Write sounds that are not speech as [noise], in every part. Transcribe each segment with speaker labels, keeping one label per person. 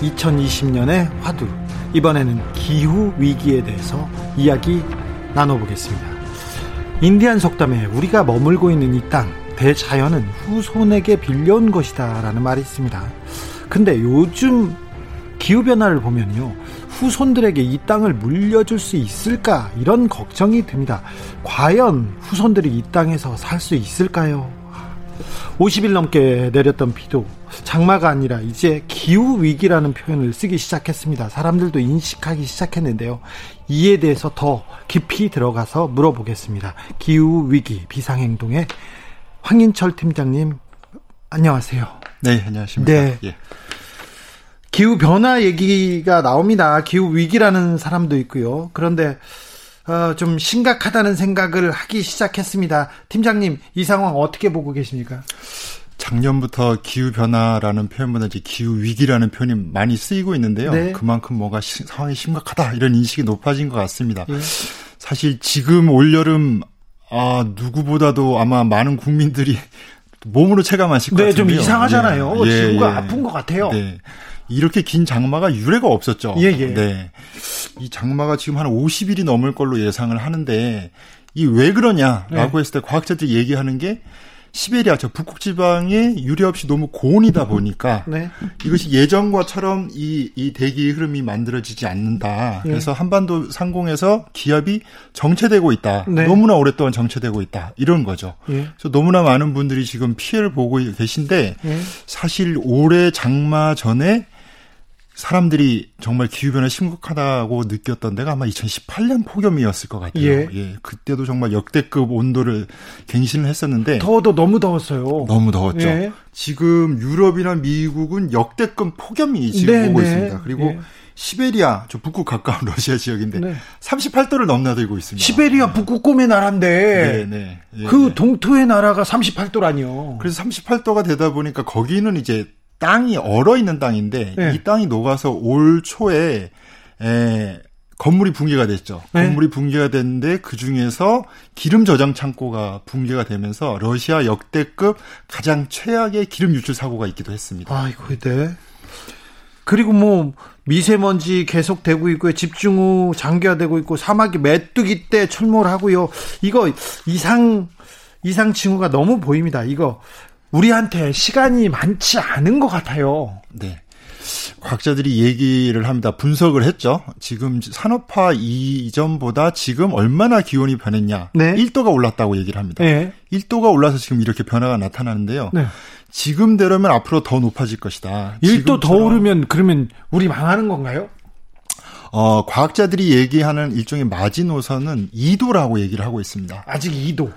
Speaker 1: 2020년의 화두 이번에는 기후 위기에 대해서 이야기 나눠보겠습니다. 인디안 속담에 우리가 머물고 있는 이 땅 대자연은 후손에게 빌려온 것이다 라는 말이 있습니다. 근데 요즘 기후변화를 보면요. 후손들에게 이 땅을 물려줄 수 있을까? 이런 걱정이 듭니다. 과연 후손들이 이 땅에서 살 수 있을까요? 50일 넘게 내렸던 비도 장마가 아니라 이제 기후 위기라는 표현을 쓰기 시작했습니다. 사람들도 인식하기 시작했는데요. 이에 대해서 더 깊이 들어가서 물어보겠습니다. 기후 위기 비상행동의 황인철 팀장님 안녕하세요.
Speaker 2: 네, 안녕하십니까. 네. 예.
Speaker 1: 기후 변화 얘기가 나옵니다. 기후 위기라는 사람도 있고요. 그런데 어, 좀 심각하다는 생각을 하기 시작했습니다. 팀장님, 이 상황 어떻게 보고 계십니까?
Speaker 2: 작년부터 기후 변화라는 표현보다 이제 기후 위기라는 표현이 많이 쓰이고 있는데요. 네. 그만큼 뭐가 시, 상황이 심각하다 이런 인식이 높아진 것 같습니다. 예. 사실 지금 올 여름 아 누구보다도 아마 많은 국민들이 몸으로 체감하실 것 네, 같은데요.
Speaker 1: 좀 이상하잖아요. 예, 지구가 예, 아픈 것 같아요. 네.
Speaker 2: 이렇게 긴 장마가 유례가 없었죠.
Speaker 1: 예, 예.
Speaker 2: 네. 이 장마가 지금 한 50일이 넘을 걸로 예상을 하는데 이 왜 그러냐라고 네. 했을 때 과학자들이 얘기하는 게 시베리아 저 북극 지방에 유례 없이 너무 고온이다 보니까 네. 이것이 예전과처럼 이, 이 대기 흐름이 만들어지지 않는다. 네. 그래서 한반도 상공에서 기압이 정체되고 있다. 네. 너무나 오랫동안 정체되고 있다. 이런 거죠. 예. 그래서 너무나 많은 분들이 지금 피해를 보고 계신데 예. 사실 올해 장마 전에 사람들이 정말 기후변화 심각하다고 느꼈던 데가 아마 2018년 폭염이었을 것 같아요. 예. 예. 그때도 정말 역대급 온도를 갱신을 했었는데.
Speaker 1: 더워도 너무 더웠어요.
Speaker 2: 너무 더웠죠. 예. 지금 유럽이나 미국은 역대급 폭염이 지금 네, 오고 네. 있습니다. 그리고 예. 시베리아, 저 북극 가까운 [laughs] 러시아 지역인데 네. 38도를 넘나들고 있습니다.
Speaker 1: 시베리아 북극 꿈의 나라인데 네, 네. 예, 그 네. 동토의 나라가 38도라니요.
Speaker 2: 그래서 38도가 되다 보니까 거기는 이제 땅이 얼어 있는 땅인데 네. 이 땅이 녹아서 올 초에 에, 건물이 붕괴가 됐죠. 네. 건물이 붕괴가 됐는데 그 중에서 기름 저장 창고가 붕괴가 되면서 러시아 역대급 가장 최악의 기름 유출 사고가 있기도 했습니다.
Speaker 1: 아이고, 네. 그리고 뭐 미세먼지 계속되고 있고요. 집중후 장기화되고 있고 사막이 메뚜기 때 출몰하고요. 이거 이상 이상 징후가 너무 보입니다. 이거 우리한테 시간이 많지 않은 것 같아요.
Speaker 2: 네. 과학자들이 얘기를 합니다. 분석을 했죠. 지금 산업화 이전보다 지금 얼마나 기온이 변했냐. 네. 1도가 올랐다고 얘기를 합니다. 네. 1도가 올라서 지금 이렇게 변화가 나타나는데요. 네. 지금대로면 앞으로 더 높아질 것이다.
Speaker 1: 1도 더 오르면 그러면 우리 망하는 건가요?
Speaker 2: 어, 과학자들이 얘기하는 일종의 마지노선은 2도라고 얘기를 하고 있습니다.
Speaker 1: 아직 2도.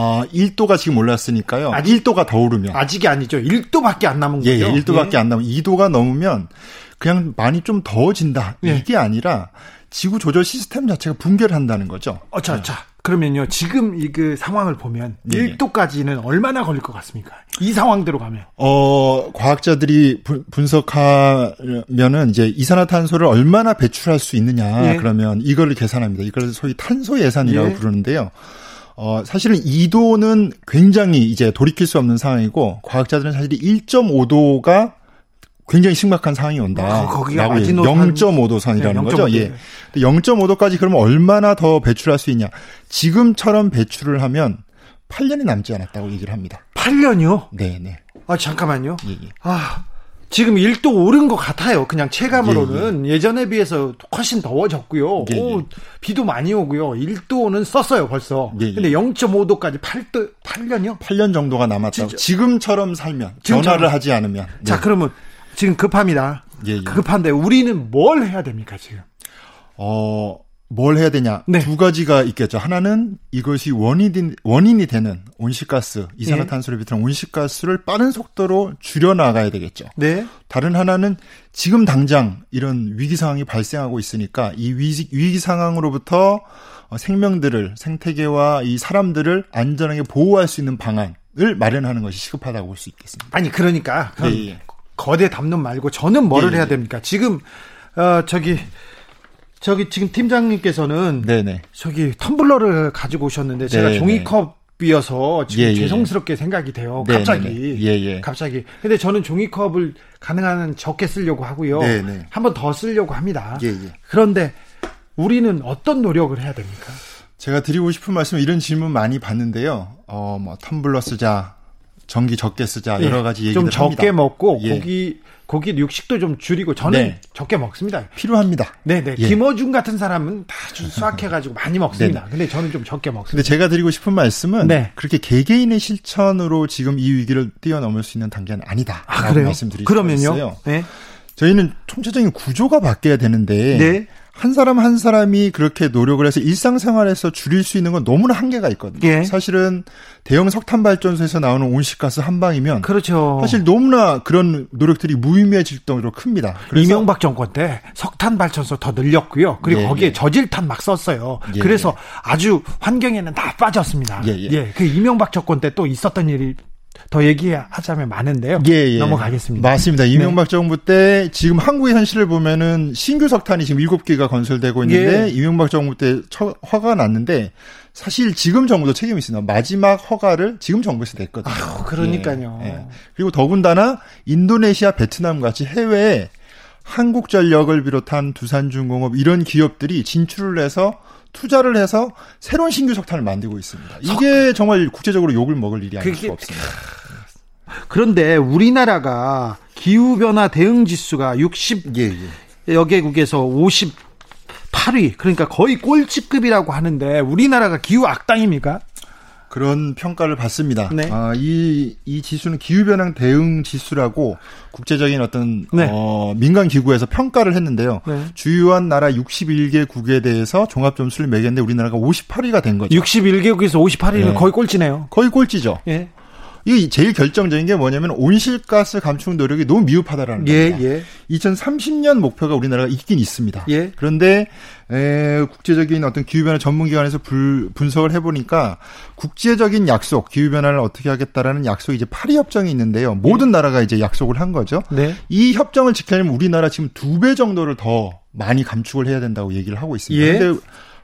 Speaker 2: 아, 1도가 지금 올랐으니까요. 아직 1도가 더 오르면.
Speaker 1: 아직이 아니죠. 1도밖에 안 남은
Speaker 2: 예,
Speaker 1: 거죠.
Speaker 2: 예, 1도밖에 예. 안 남은 2도가 넘으면 그냥 많이 좀 더워진다. 예. 이게 아니라 지구 조절 시스템 자체가 붕괴를 한다는 거죠.
Speaker 1: 어, 자, 자. 그러면요. 지금 이 그 상황을 보면 예. 1도까지는 얼마나 걸릴 것 같습니까? 이 상황대로 가면.
Speaker 2: 어, 과학자들이 부, 분석하면은 이제 이산화탄소를 얼마나 배출할 수 있느냐. 예. 그러면 이거를 계산합니다. 이걸 소위 탄소 예산이라고 예. 부르는데요. 어, 사실은 2도는 굉장히 이제 돌이킬 수 없는 상황이고 과학자들은 사실 1.5도가 굉장히 심각한 상황이 온다.
Speaker 1: 어, 거기가
Speaker 2: 0.5도 선이라는 네, 거죠. 예. 0.5도까지 그러면 얼마나 더 배출할 수 있냐? 지금처럼 배출을 하면 8년이 남지 않았다고 얘기를 합니다.
Speaker 1: 8년이요?
Speaker 2: 네, 네.
Speaker 1: 아, 잠깐만요. 예, 예. 아, 지금 1도 오른 것 같아요. 그냥 체감으로는 예, 예. 전에 비해서 훨씬 더워졌고요. 예, 오, 예. 비도 많이 오고요. 1도는 썼어요 벌써. 예, 예. 근데 0.5도까지 8도 8년이요?
Speaker 2: 8년 정도가 남았다 고. 지금처럼 살면 전화를 하지 않으면.
Speaker 1: 네. 자 그러면 지금 급합니다. 급한데 우리는 뭘 해야 됩니까 지금?
Speaker 2: 어 뭘 해야 되냐? 네. 두 가지가 있겠죠. 하나는 이것이 원인이, 원인이 되는 온실가스, 이산화탄소를 네. 비롯한 온실가스를 빠른 속도로 줄여 나가야 되겠죠. 네. 다른 하나는 지금 당장 이런 위기 상황이 발생하고 있으니까 이 위기, 위기 상황으로부터 생명들을, 생태계와 이 사람들을 안전하게 보호할 수 있는 방안을 마련하는 것이 시급하다고 볼 수 있겠습니다.
Speaker 1: 아니, 그러니까. 네, 예. 거대 담론 말고 저는 뭐를 예, 해야 됩니까? 지금, 어, 저기, 저기 지금 팀장님께서는 네네. 저기 텀블러를 가지고 오셨는데 제가 네네. 종이컵 이어서 지금 예, 예. 죄송스럽게 생각이 돼요. 갑자기. 예, 예. 갑자기. 근데 저는 종이컵을 가능한 적게 쓰려고 하고요. 한 번 더 쓰려고 합니다. 예, 예. 그런데 우리는 어떤 노력을 해야 됩니까?
Speaker 2: 제가 드리고 싶은 말씀은 이런 질문 많이 받는데요. 어, 뭐 텀블러 쓰자, 전기 적게 쓰자 여러 가지 얘기를 좀
Speaker 1: 적게 합니다. 먹고 고기 고기 육식도 좀 줄이고 저는 네. 적게 먹습니다.
Speaker 2: 필요합니다.
Speaker 1: 네네. 네. 예. 김어준 같은 사람은 다 수확해가지고 많이 먹습니다. 네. 근데 저는 좀 적게 먹습니다.
Speaker 2: 근데 제가 드리고 싶은 말씀은 네. 그렇게 개개인의 실천으로 지금 이 위기를 뛰어넘을 수 있는 단계는 아니다. 아, 그래요? 말씀드리고 그러면요? 네. 저희는 총체적인 구조가 바뀌어야 되는데 네. 한 사람 한 사람이 그렇게 노력을 해서 일상생활에서 줄일 수 있는 건 너무나 한계가 있거든요. 예. 사실은 대형 석탄 발전소에서 나오는 온실가스 한 방이면 그렇죠. 사실 너무나 그런 노력들이 무의미해질 정도로 큽니다.
Speaker 1: 이명박 정권 때 석탄 발전소 더 늘렸고요. 그리고 예, 거기에 예. 저질탄 막 썼어요. 예, 그래서 예. 아주 환경에는 다 빠졌습니다. 예, 예. 그 이명박 정권 때 또 있었던 일이 더 얘기하자면 많은데요. 예, 예. 넘어가겠습니다.
Speaker 2: 맞습니다. 이명박 네. 정부 때 지금 한국의 현실을 보면은 신규 석탄이 지금 7개가 건설되고 있는데 예. 이명박 정부 때 처, 허가가 났는데 사실 지금 정부도 책임이 있습니다. 마지막 허가를 지금 정부에서 냈거든요.
Speaker 1: 아유, 그러니까요. 예, 예.
Speaker 2: 그리고 더군다나 인도네시아, 베트남 같이 해외에 한국전력을 비롯한 두산중공업 이런 기업들이 진출을 해서 투자를 해서 새로운 신규 석탄을 만들고 있습니다. 이게 정말 국제적으로 욕을 먹을 일이 아닐 수가 없습니다.
Speaker 1: 그런데 우리나라가 기후 변화 대응 지수가 60 예, 예. 여개국에서 58위 그러니까 거의 꼴찌급이라고 하는데 우리나라가 기후 악당입니까?
Speaker 2: 그런 평가를 받습니다. 네. 아, 이, 이 지수는 기후변화 대응 지수라고 국제적인 어떤, 네. 어, 민간 기구에서 평가를 했는데요. 네. 주요한 나라 61개국에 대해서 종합점수를 매겼는데 우리나라가 58위가 된 거죠.
Speaker 1: 61개국에서 58위는 거의 꼴찌네요.
Speaker 2: 거의 꼴찌죠. 예. 이게 제일 결정적인 게 뭐냐면 온실가스 감축 노력이 너무 미흡하다라는 예, 겁니다. 예. 2030년 목표가 우리나라가 있긴 있습니다. 예. 그런데 에, 국제적인 어떤 기후변화 전문기관에서 불, 분석을 해보니까 국제적인 약속, 기후변화를 어떻게 하겠다라는 약속이 이제 파리 협정이 있는데요. 모든 예. 나라가 이제 약속을 한 거죠. 네. 이 협정을 지키려면 우리나라 지금 두 배 정도를 더 많이 감축을 해야 된다고 얘기를 하고 있습니다. 예. 근데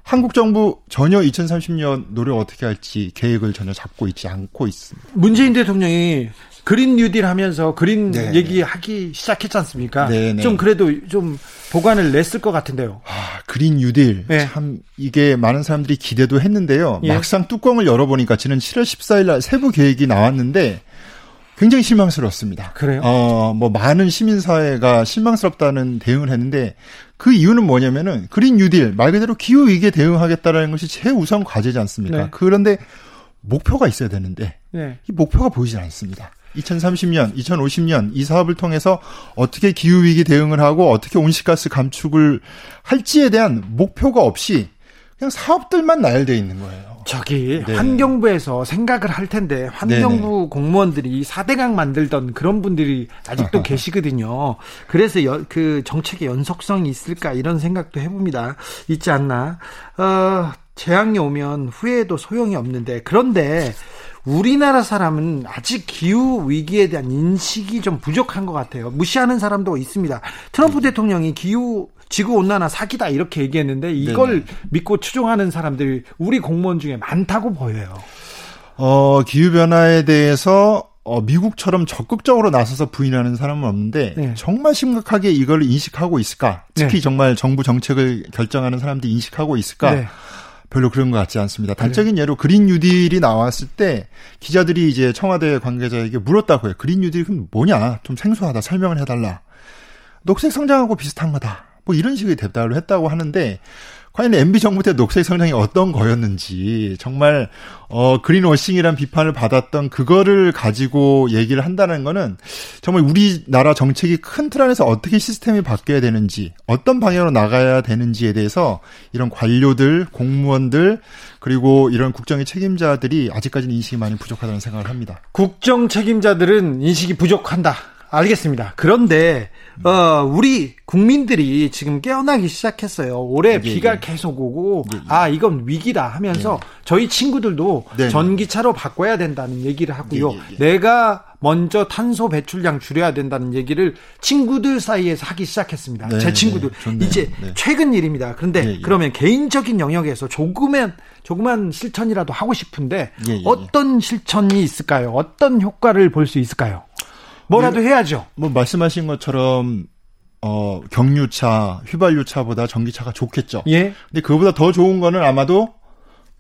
Speaker 2: 한국 정부 전혀 2030년 노력 어떻게 할지 계획을 전혀 잡고 있지 않고 있습니다.
Speaker 1: 문재인 대통령이 그린 뉴딜 하면서 그린 네. 얘기하기 시작했지 않습니까? 네, 네. 좀 그래도 좀 보관을 냈을 것 같은데요.
Speaker 2: 아, 그린 뉴딜 네. 참 이게 많은 사람들이 기대도 했는데요. 예. 막상 뚜껑을 열어보니까 지난 7월 14일 날 세부 계획이 나왔는데 굉장히 실망스럽습니다.
Speaker 1: 그래요?
Speaker 2: 어, 뭐 많은 시민사회가 실망스럽다는 대응을 했는데 그 이유는 뭐냐면은 그린 뉴딜 말 그대로 기후 위기에 대응하겠다라는 것이 최우선 과제지 않습니까? 네. 그런데 목표가 있어야 되는데 네. 이 목표가 보이지 않습니다. 2030년, 2050년 이 사업을 통해서 어떻게 기후 위기 대응을 하고 어떻게 온실가스 감축을 할지에 대한 목표가 없이 그냥 사업들만 나열되어 있는 거예요.
Speaker 1: 저기 네. 환경부에서 생각을 할 텐데 환경부 네네. 공무원들이 4대강 만들던 그런 분들이 아직도 계시거든요. 그래서 여, 그 정책의 연속성이 있을까 이런 생각도 해봅니다. 있지 않나. 어, 재앙이 오면 후회해도 소용이 없는데 그런데 우리나라 사람은 아직 기후 위기에 대한 인식이 좀 부족한 것 같아요. 무시하는 사람도 있습니다. 트럼프 네. 대통령이 기후 지구 온난화 사기다 이렇게 얘기했는데 이걸 네네. 믿고 추종하는 사람들이 우리 공무원 중에 많다고 보여요.
Speaker 2: 어, 기후 변화에 대해서 어, 미국처럼 적극적으로 나서서 부인하는 사람은 없는데 네. 정말 심각하게 이걸 인식하고 있을까? 특히 네. 정말 정부 정책을 결정하는 사람들이 인식하고 있을까? 네. 별로 그런 것 같지 않습니다. 단적인 예로 그린 뉴딜이 나왔을 때 기자들이 이제 청와대 관계자에게 물었다고요. 그린 뉴딜이 뭐냐? 좀 생소하다. 설명을 해달라. 녹색 성장하고 비슷한 거다. 뭐 이런 식의 대답을 했다고 하는데 과연 MB 정부 때 녹색 성장이 어떤 거였는지 정말 어 그린워싱이란 비판을 받았던 그거를 가지고 얘기를 한다는 거는 정말 우리나라 정책이 큰 틀 안에서 어떻게 시스템이 바뀌어야 되는지 어떤 방향으로 나가야 되는지에 대해서 이런 관료들 공무원들 그리고 이런 국정의 책임자들이 아직까지는 인식이 많이 부족하다는 생각을 합니다.
Speaker 1: 국정 책임자들은 인식이 부족한다. 알겠습니다. 그런데 어 우리 국민들이 지금 깨어나기 시작했어요. 올해 예, 비가 예. 계속 오고 예, 예. 아 이건 위기다 하면서 예. 저희 친구들도 네. 전기차로 바꿔야 된다는 얘기를 하고요. 예, 내가 먼저 탄소 배출량 줄여야 된다는 얘기를 친구들 사이에서 하기 시작했습니다. 네, 제 친구들 네, 이제 네. 최근 일입니다. 그런데 그러면 개인적인 영역에서 조금은 조그만 실천이라도 하고 싶은데 어떤 실천이 있을까요? 어떤 효과를 볼 수 있을까요? 뭐라도 네. 해야죠.
Speaker 2: 뭐 말씀하신 것처럼 어 경유차, 휘발유차보다 전기차가 좋겠죠. 예. 근데 그보다 더 좋은 거는 아마도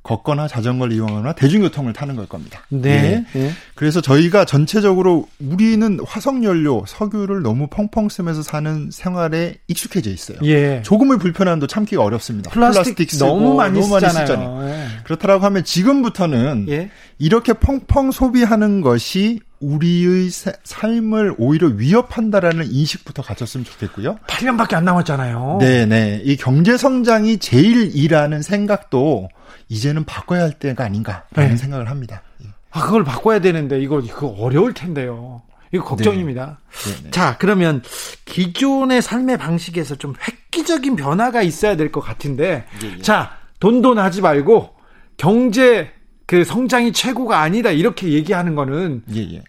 Speaker 2: 걷거나 자전거를 이용하거나 대중교통을 타는 걸 겁니다. 네. 예. 예. 그래서 저희가 전체적으로 우리는 화석연료, 석유를 너무 펑펑 쓰면서 사는 생활에 익숙해져 있어요. 예. 조금의 불편함도 참기가 어렵습니다.
Speaker 1: 플라스틱, 플라스틱 쓰고 너무 많이, 너무 많이 쓰잖아요. 예.
Speaker 2: 그렇다고 하면 지금부터는 예. 이렇게 펑펑 소비하는 것이 우리의 삶을 오히려 위협한다라는 인식부터 갖췄으면 좋겠고요.
Speaker 1: 8년밖에 안 남았잖아요.
Speaker 2: 네네. 이 경제 성장이 제일이라는 생각도 이제는 바꿔야 할 때가 아닌가라는 네. 생각을 합니다. 예.
Speaker 1: 아, 그걸 바꿔야 되는데 이거 이거 어려울 텐데요. 이거 걱정입니다. 네. 네. 자, 그러면 기존의 삶의 방식에서 좀 획기적인 변화가 있어야 될 것 같은데, 예, 예. 자, 돈돈하지 말고 경제 그 성장이 최고가 아니다 이렇게 얘기하는 거는 예, 예.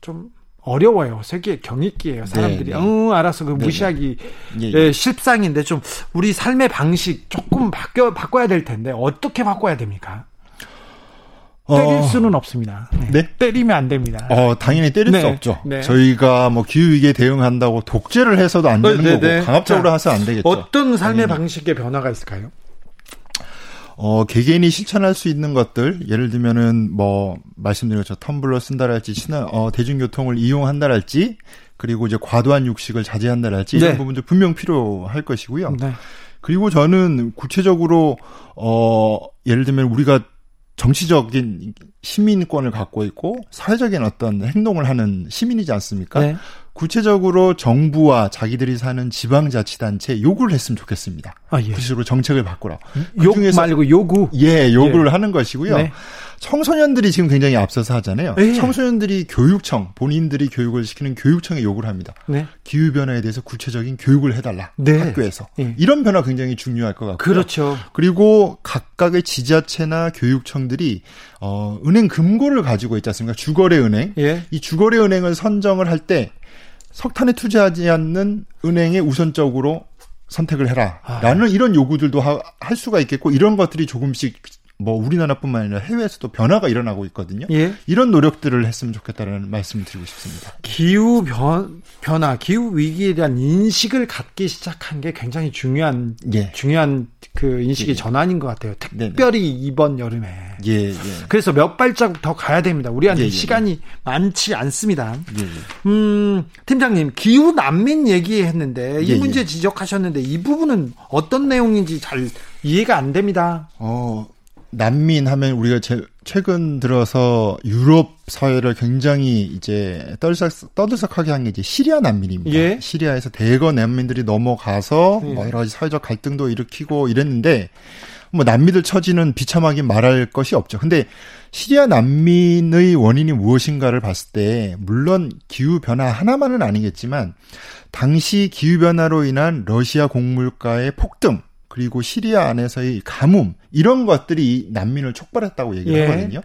Speaker 1: 좀 어려워요. 세계 경익기예요. 사람들이 네, 네. 응 알아서 그 네, 네. 무시하기 예, 예. 예, 실상인데 좀 우리 삶의 방식 조금 바뀌어 바꿔야 될 텐데 어떻게 바꿔야 됩니까? 때릴 어... 수는 없습니다. 네. 네? 때리면 안 됩니다.
Speaker 2: 어, 당연히 때릴 네. 수 없죠. 네. 저희가 뭐 기후위기에 대응한다고 독재를 해서도 안 되는 네, 거고 강압적으로 자, 해서 안 되겠죠.
Speaker 1: 어떤 삶의 방식의 변화가 있을까요?
Speaker 2: 어, 개개인이 실천할 수 있는 것들, 예를 들면은 뭐, 말씀드린 것처럼 텀블러 쓴다랄지, 친한, 어, 대중교통을 이용한다랄지, 그리고 이제 과도한 육식을 자제한다랄지, 네. 이런 부분들 분명 필요할 것이고요. 네. 그리고 저는 구체적으로, 어, 예를 들면 우리가 정치적인 시민권을 갖고 있고 사회적인 어떤 행동을 하는 시민이지 않습니까? 네. 구체적으로 정부와 자기들이 사는 지방자치단체 요구를 했으면 좋겠습니다. 아, 예. 구체적으로 정책을 바꾸라.
Speaker 1: 그 중에서 말고 요구.
Speaker 2: 예, 요구를 예. 하는 것이고요. 네. 청소년들이 지금 굉장히 앞서서 하잖아요. 네. 청소년들이 교육청, 본인들이 교육을 시키는 교육청에 요구를 합니다. 네. 기후 변화에 대해서 구체적인 교육을 해달라. 네. 학교에서 네. 이런 변화 굉장히 중요할 것 같고요.
Speaker 1: 그렇죠.
Speaker 2: 그리고 각각의 지자체나 교육청들이 어, 은행 금고를 가지고 있지 않습니까? 주거래 은행. 예. 이 주거래 은행을 선정을 할 때 석탄에 투자하지 않는 은행에 우선적으로 선택을 해라 라는 아. 이런 요구들도 하, 할 수가 있겠고 이런 것들이 조금씩 뭐 우리나라뿐만 아니라 해외에서도 변화가 일어나고 있거든요. 예. 이런 노력들을 했으면 좋겠다는 말씀을 드리고 싶습니다.
Speaker 1: 기후 변, 변화, 기후 위기에 대한 인식을 갖기 시작한 게 굉장히 중요한 예. 중요한 그 인식의 예. 전환인 것 같아요. 특별히 네네. 이번 여름에. 예, 예. 그래서 몇 발자국 더 가야 됩니다. 우리한테 예, 예, 시간이 많지 않습니다. 음, 팀장님 기후 난민 얘기했는데 이 문제 지적하셨는데 이 부분은 어떤 내용인지 잘 이해가 안 됩니다.
Speaker 2: 어, 난민 하면 우리가 제, 최근 들어서 유럽 사회를 굉장히 이제 떠들썩, 떠들썩하게 한 게 이제 시리아 난민입니다. 예? 시리아에서 대거 난민들이 넘어가서 예. 뭐 여러 가지 사회적 갈등도 일으키고 이랬는데 뭐 난민들 처지는 비참하게 말할 것이 없죠. 근데 시리아 난민의 원인이 무엇인가를 봤을 때 물론 기후 변화 하나만은 아니겠지만 당시 기후 변화로 인한 러시아 곡물가의 폭등 그리고 시리아 안에서의 가뭄 이런 것들이 난민을 촉발했다고 얘기를 예. 하거든요.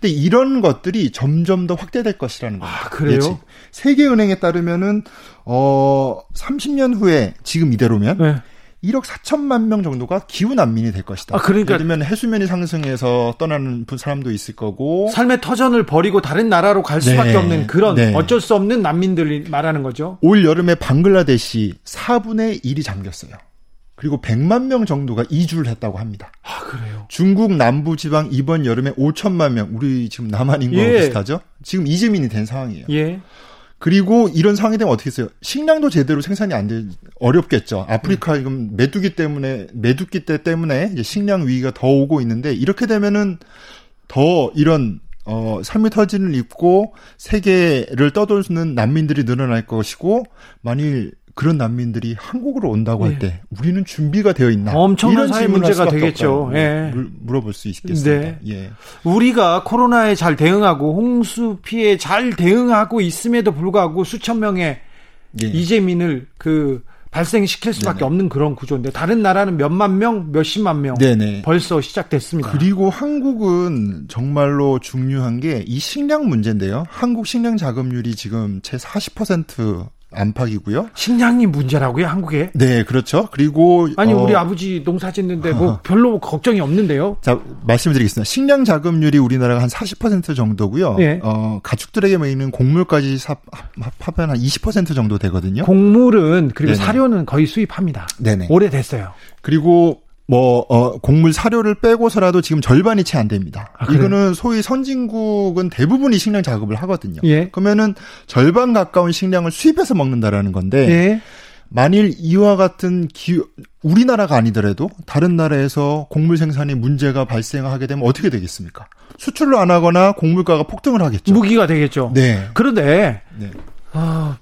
Speaker 2: 근데 이런 것들이 점점 더 확대될 것이라는 거예요.
Speaker 1: 아, 그래요? 예측.
Speaker 2: 세계은행에 따르면은 어 30년 후에 지금 이대로면 네. 1억 4천만 명 정도가 기후 난민이 될 것이다. 아, 그러니까 예를 들면 해수면이 상승해서 떠나는 사람도 있을 거고
Speaker 1: 삶의 터전을 버리고 다른 나라로 갈 수밖에 네. 없는 그런 네. 어쩔 수 없는 난민들이 말하는 거죠.
Speaker 2: 올 여름에 방글라데시 4분의 1이 잠겼어요. 그리고 100만 명 정도가 이주를 했다고 합니다.
Speaker 1: 아, 그래요?
Speaker 2: 중국 남부 지방 이번 여름에 5천만 명, 우리 지금 남한 인구와 예. 비슷하죠? 지금 이재민이 된 상황이에요. 예. 그리고 이런 상황이 되면 어떻게 했어요? 식량도 제대로 생산이 안 돼, 어렵겠죠. 아프리카 지금 메뚜기 때문에, 메뚜기 때 때문에 식량 위기가 더 오고 있는데, 이렇게 되면은 더 이런, 어, 삶의 터진을 입고 세계를 떠돌는 난민들이 늘어날 것이고, 만일 그런 난민들이 한국으로 온다고 할 때, 네. 우리는 준비가 되어 있나?
Speaker 1: 엄청난 사회 문제가 되겠죠. 예.
Speaker 2: 물어볼 수 있겠습니다. 네.
Speaker 1: 예. 우리가 코로나에 잘 대응하고 홍수 피해 잘 대응하고 있음에도 불구하고 수천 명의 예. 이재민을 그 발생시킬 수밖에 네네. 없는 그런 구조인데 다른 나라는 몇만 명, 몇십만 명 네네. 벌써 시작됐습니다.
Speaker 2: 그리고 한국은 정말로 중요한 게 이 식량 문제인데요. 한국 식량 자급률이 지금 제 40% 안팎이고요.
Speaker 1: 식량이 문제라고요, 한국에?
Speaker 2: 네, 그렇죠. 그리고
Speaker 1: 아니 어, 우리 아버지 농사 짓는데 뭐 별로 걱정이 없는데요.
Speaker 2: 자, 말씀드리겠습니다. 식량 자급률이 우리나라가 한 40% 정도고요. 네. 어, 가축들에게 먹이는 곡물까지 합하면 한 20% 정도 되거든요.
Speaker 1: 곡물은 그리고 네네. 사료는 거의 수입합니다. 네네. 오래됐어요.
Speaker 2: 그리고 뭐, 어, 곡물 사료를 빼고서라도 지금 절반이 채 안 됩니다. 아, 이거는 소위 선진국은 대부분이 식량 작업을 하거든요. 예. 그러면은 절반 가까운 식량을 수입해서 먹는다라는 건데, 예. 만일 이와 같은 기, 우리나라가 아니더라도 다른 나라에서 곡물 생산에 문제가 발생하게 되면 어떻게 되겠습니까? 수출로 안 하거나 곡물가가 폭등을 하겠죠.
Speaker 1: 무기가 되겠죠. 네. 그런데, 네. 아,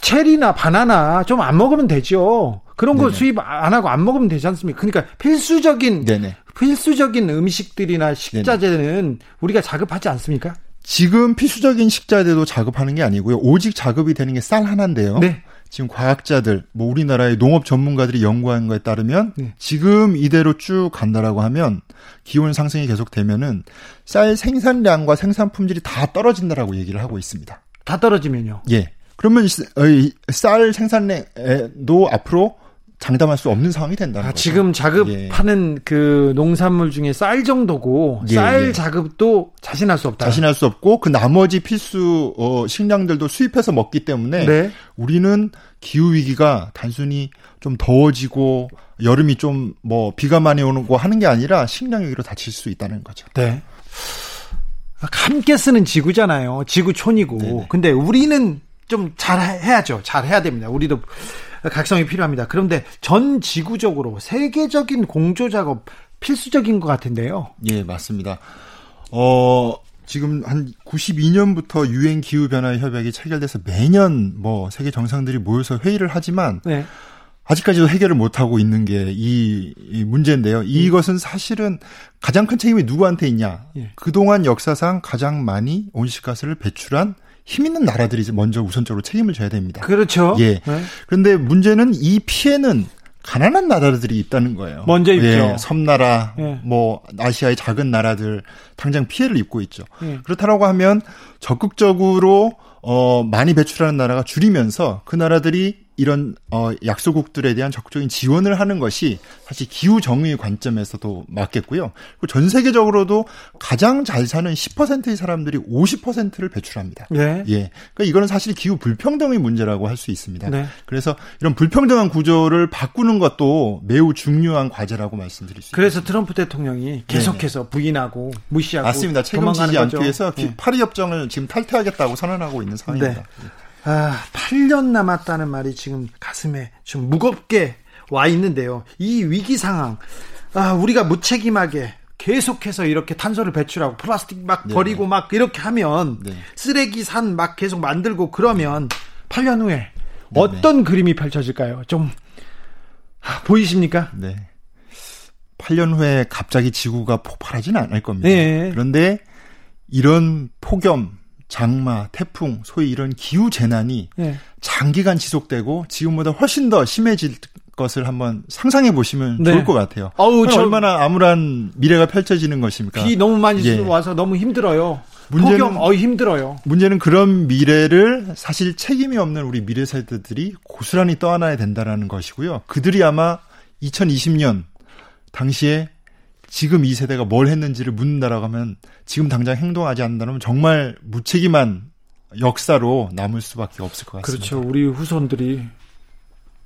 Speaker 1: 체리나 바나나 좀 안 먹으면 되죠. 그런 거 네네. 수입 안 하고 안 먹으면 되지 않습니까? 그러니까 필수적인 네네. 필수적인 음식들이나 식자재는 네네. 우리가 자급하지 않습니까?
Speaker 2: 지금 필수적인 식자재도 자급하는 게 아니고요. 오직 자급이 되는 게 쌀 하나인데요. 네. 지금 과학자들, 뭐 우리나라의 농업 전문가들이 연구한 거에 따르면 네. 지금 이대로 쭉 간다라고 하면 기온 상승이 계속되면은 쌀 생산량과 생산 품질이 다 떨어진다라고 얘기를 하고 있습니다.
Speaker 1: 다 떨어지면요?
Speaker 2: 예. 그러면 쌀 생산량도 앞으로 장담할 수 없는 상황이 된다는 아, 거죠.
Speaker 1: 지금 자급하는 예. 그 농산물 중에 쌀 정도고 예, 쌀 예. 자급도 자신할 수 없다.
Speaker 2: 자신할 수 없고 그 나머지 필수 어, 식량들도 수입해서 먹기 때문에 네. 우리는 기후 위기가 단순히 좀 더워지고 여름이 좀 뭐 비가 많이 오는 거 하는 게 아니라 식량 위기로 다칠 수 있다는 거죠.
Speaker 1: 네. 함께 쓰는 지구잖아요. 지구촌이고. 네네. 근데 우리는 좀 잘 해야죠. 잘 해야 됩니다. 우리도 각성이 필요합니다. 그런데 전 지구적으로 세계적인 공조 작업 필수적인 것 같은데요.
Speaker 2: 예, 맞습니다. 어, 지금 한 92년부터 유엔 기후 변화 협약이 체결돼서 매년 뭐 세계 정상들이 모여서 회의를 하지만 네. 아직까지도 해결을 못 하고 있는 게이 문제인데요. 이것은 사실은 가장 큰 책임이 누구한테 있냐? 예. 그동안 역사상 가장 많이 온실가스를 배출한 힘 있는 나라들이 먼저 우선적으로 책임을 져야 됩니다.
Speaker 1: 그렇죠.
Speaker 2: 예. 네. 그런데 문제는 이 피해는 가난한 나라들이 있다는 거예요.
Speaker 1: 먼저 있죠. 예,
Speaker 2: 섬나라, 예. 뭐 아시아의 작은 나라들 당장 피해를 입고 있죠. 예. 그렇다라고 하면 적극적으로 어 많이 배출하는 나라가 줄이면서 그 나라들이 이런 어 약소국들에 대한 적극적인 지원을 하는 것이 사실 기후 정의의 관점에서도 맞겠고요. 그리고 전 세계적으로도 가장 잘 사는 10%의 사람들이 50%를 배출합니다. 네. 예. 그러니까 이거는 사실 기후 불평등의 문제라고 할 수 있습니다. 네. 그래서 이런 불평등한 구조를 바꾸는 것도 매우 중요한 과제라고 말씀드릴 수
Speaker 1: 그래서 있습니다. 트럼프 대통령이 계속해서 네네. 부인하고 무시하고
Speaker 2: 맞습니다. 책임지지 않기 위해서 네. 파리 협정을 지금 탈퇴하겠다고 선언하고 있는 상황입니다. 네.
Speaker 1: 아, 8년 남았다는 말이 지금 가슴에 좀 무겁게 와 있는데요. 이 위기 상황, 아, 우리가 무책임하게 계속해서 이렇게 탄소를 배출하고 플라스틱 막 네. 버리고 네. 막 이렇게 하면 네. 쓰레기 산 막 계속 만들고 그러면 8년 후에 네, 어떤 네. 그림이 펼쳐질까요? 좀 아, 보이십니까? 네.
Speaker 2: 8년 후에 갑자기 지구가 폭발하지는 않을 겁니다. 네. 그런데 이런 폭염, 장마, 태풍, 소위 이런 기후 재난이 네. 장기간 지속되고 지금보다 훨씬 더 심해질 것을 한번 상상해 보시면 네. 좋을 것 같아요. 어우, 저, 얼마나 암울한 미래가 펼쳐지는 것입니까?
Speaker 1: 비 너무 많이 예. 와서 너무 힘들어요. 문제는 폭염, 어 힘들어요.
Speaker 2: 문제는 그런 미래를 사실 책임이 없는 우리 미래 세대들이 고스란히 떠안아야 된다라는 것이고요. 그들이 아마 2020년 당시에 지금 이 세대가 뭘 했는지를 묻는다라고 하면 지금 당장 행동하지 않는다면 정말 무책임한 역사로 남을 수밖에 없을 것 같습니다.
Speaker 1: 그렇죠. 우리 후손들이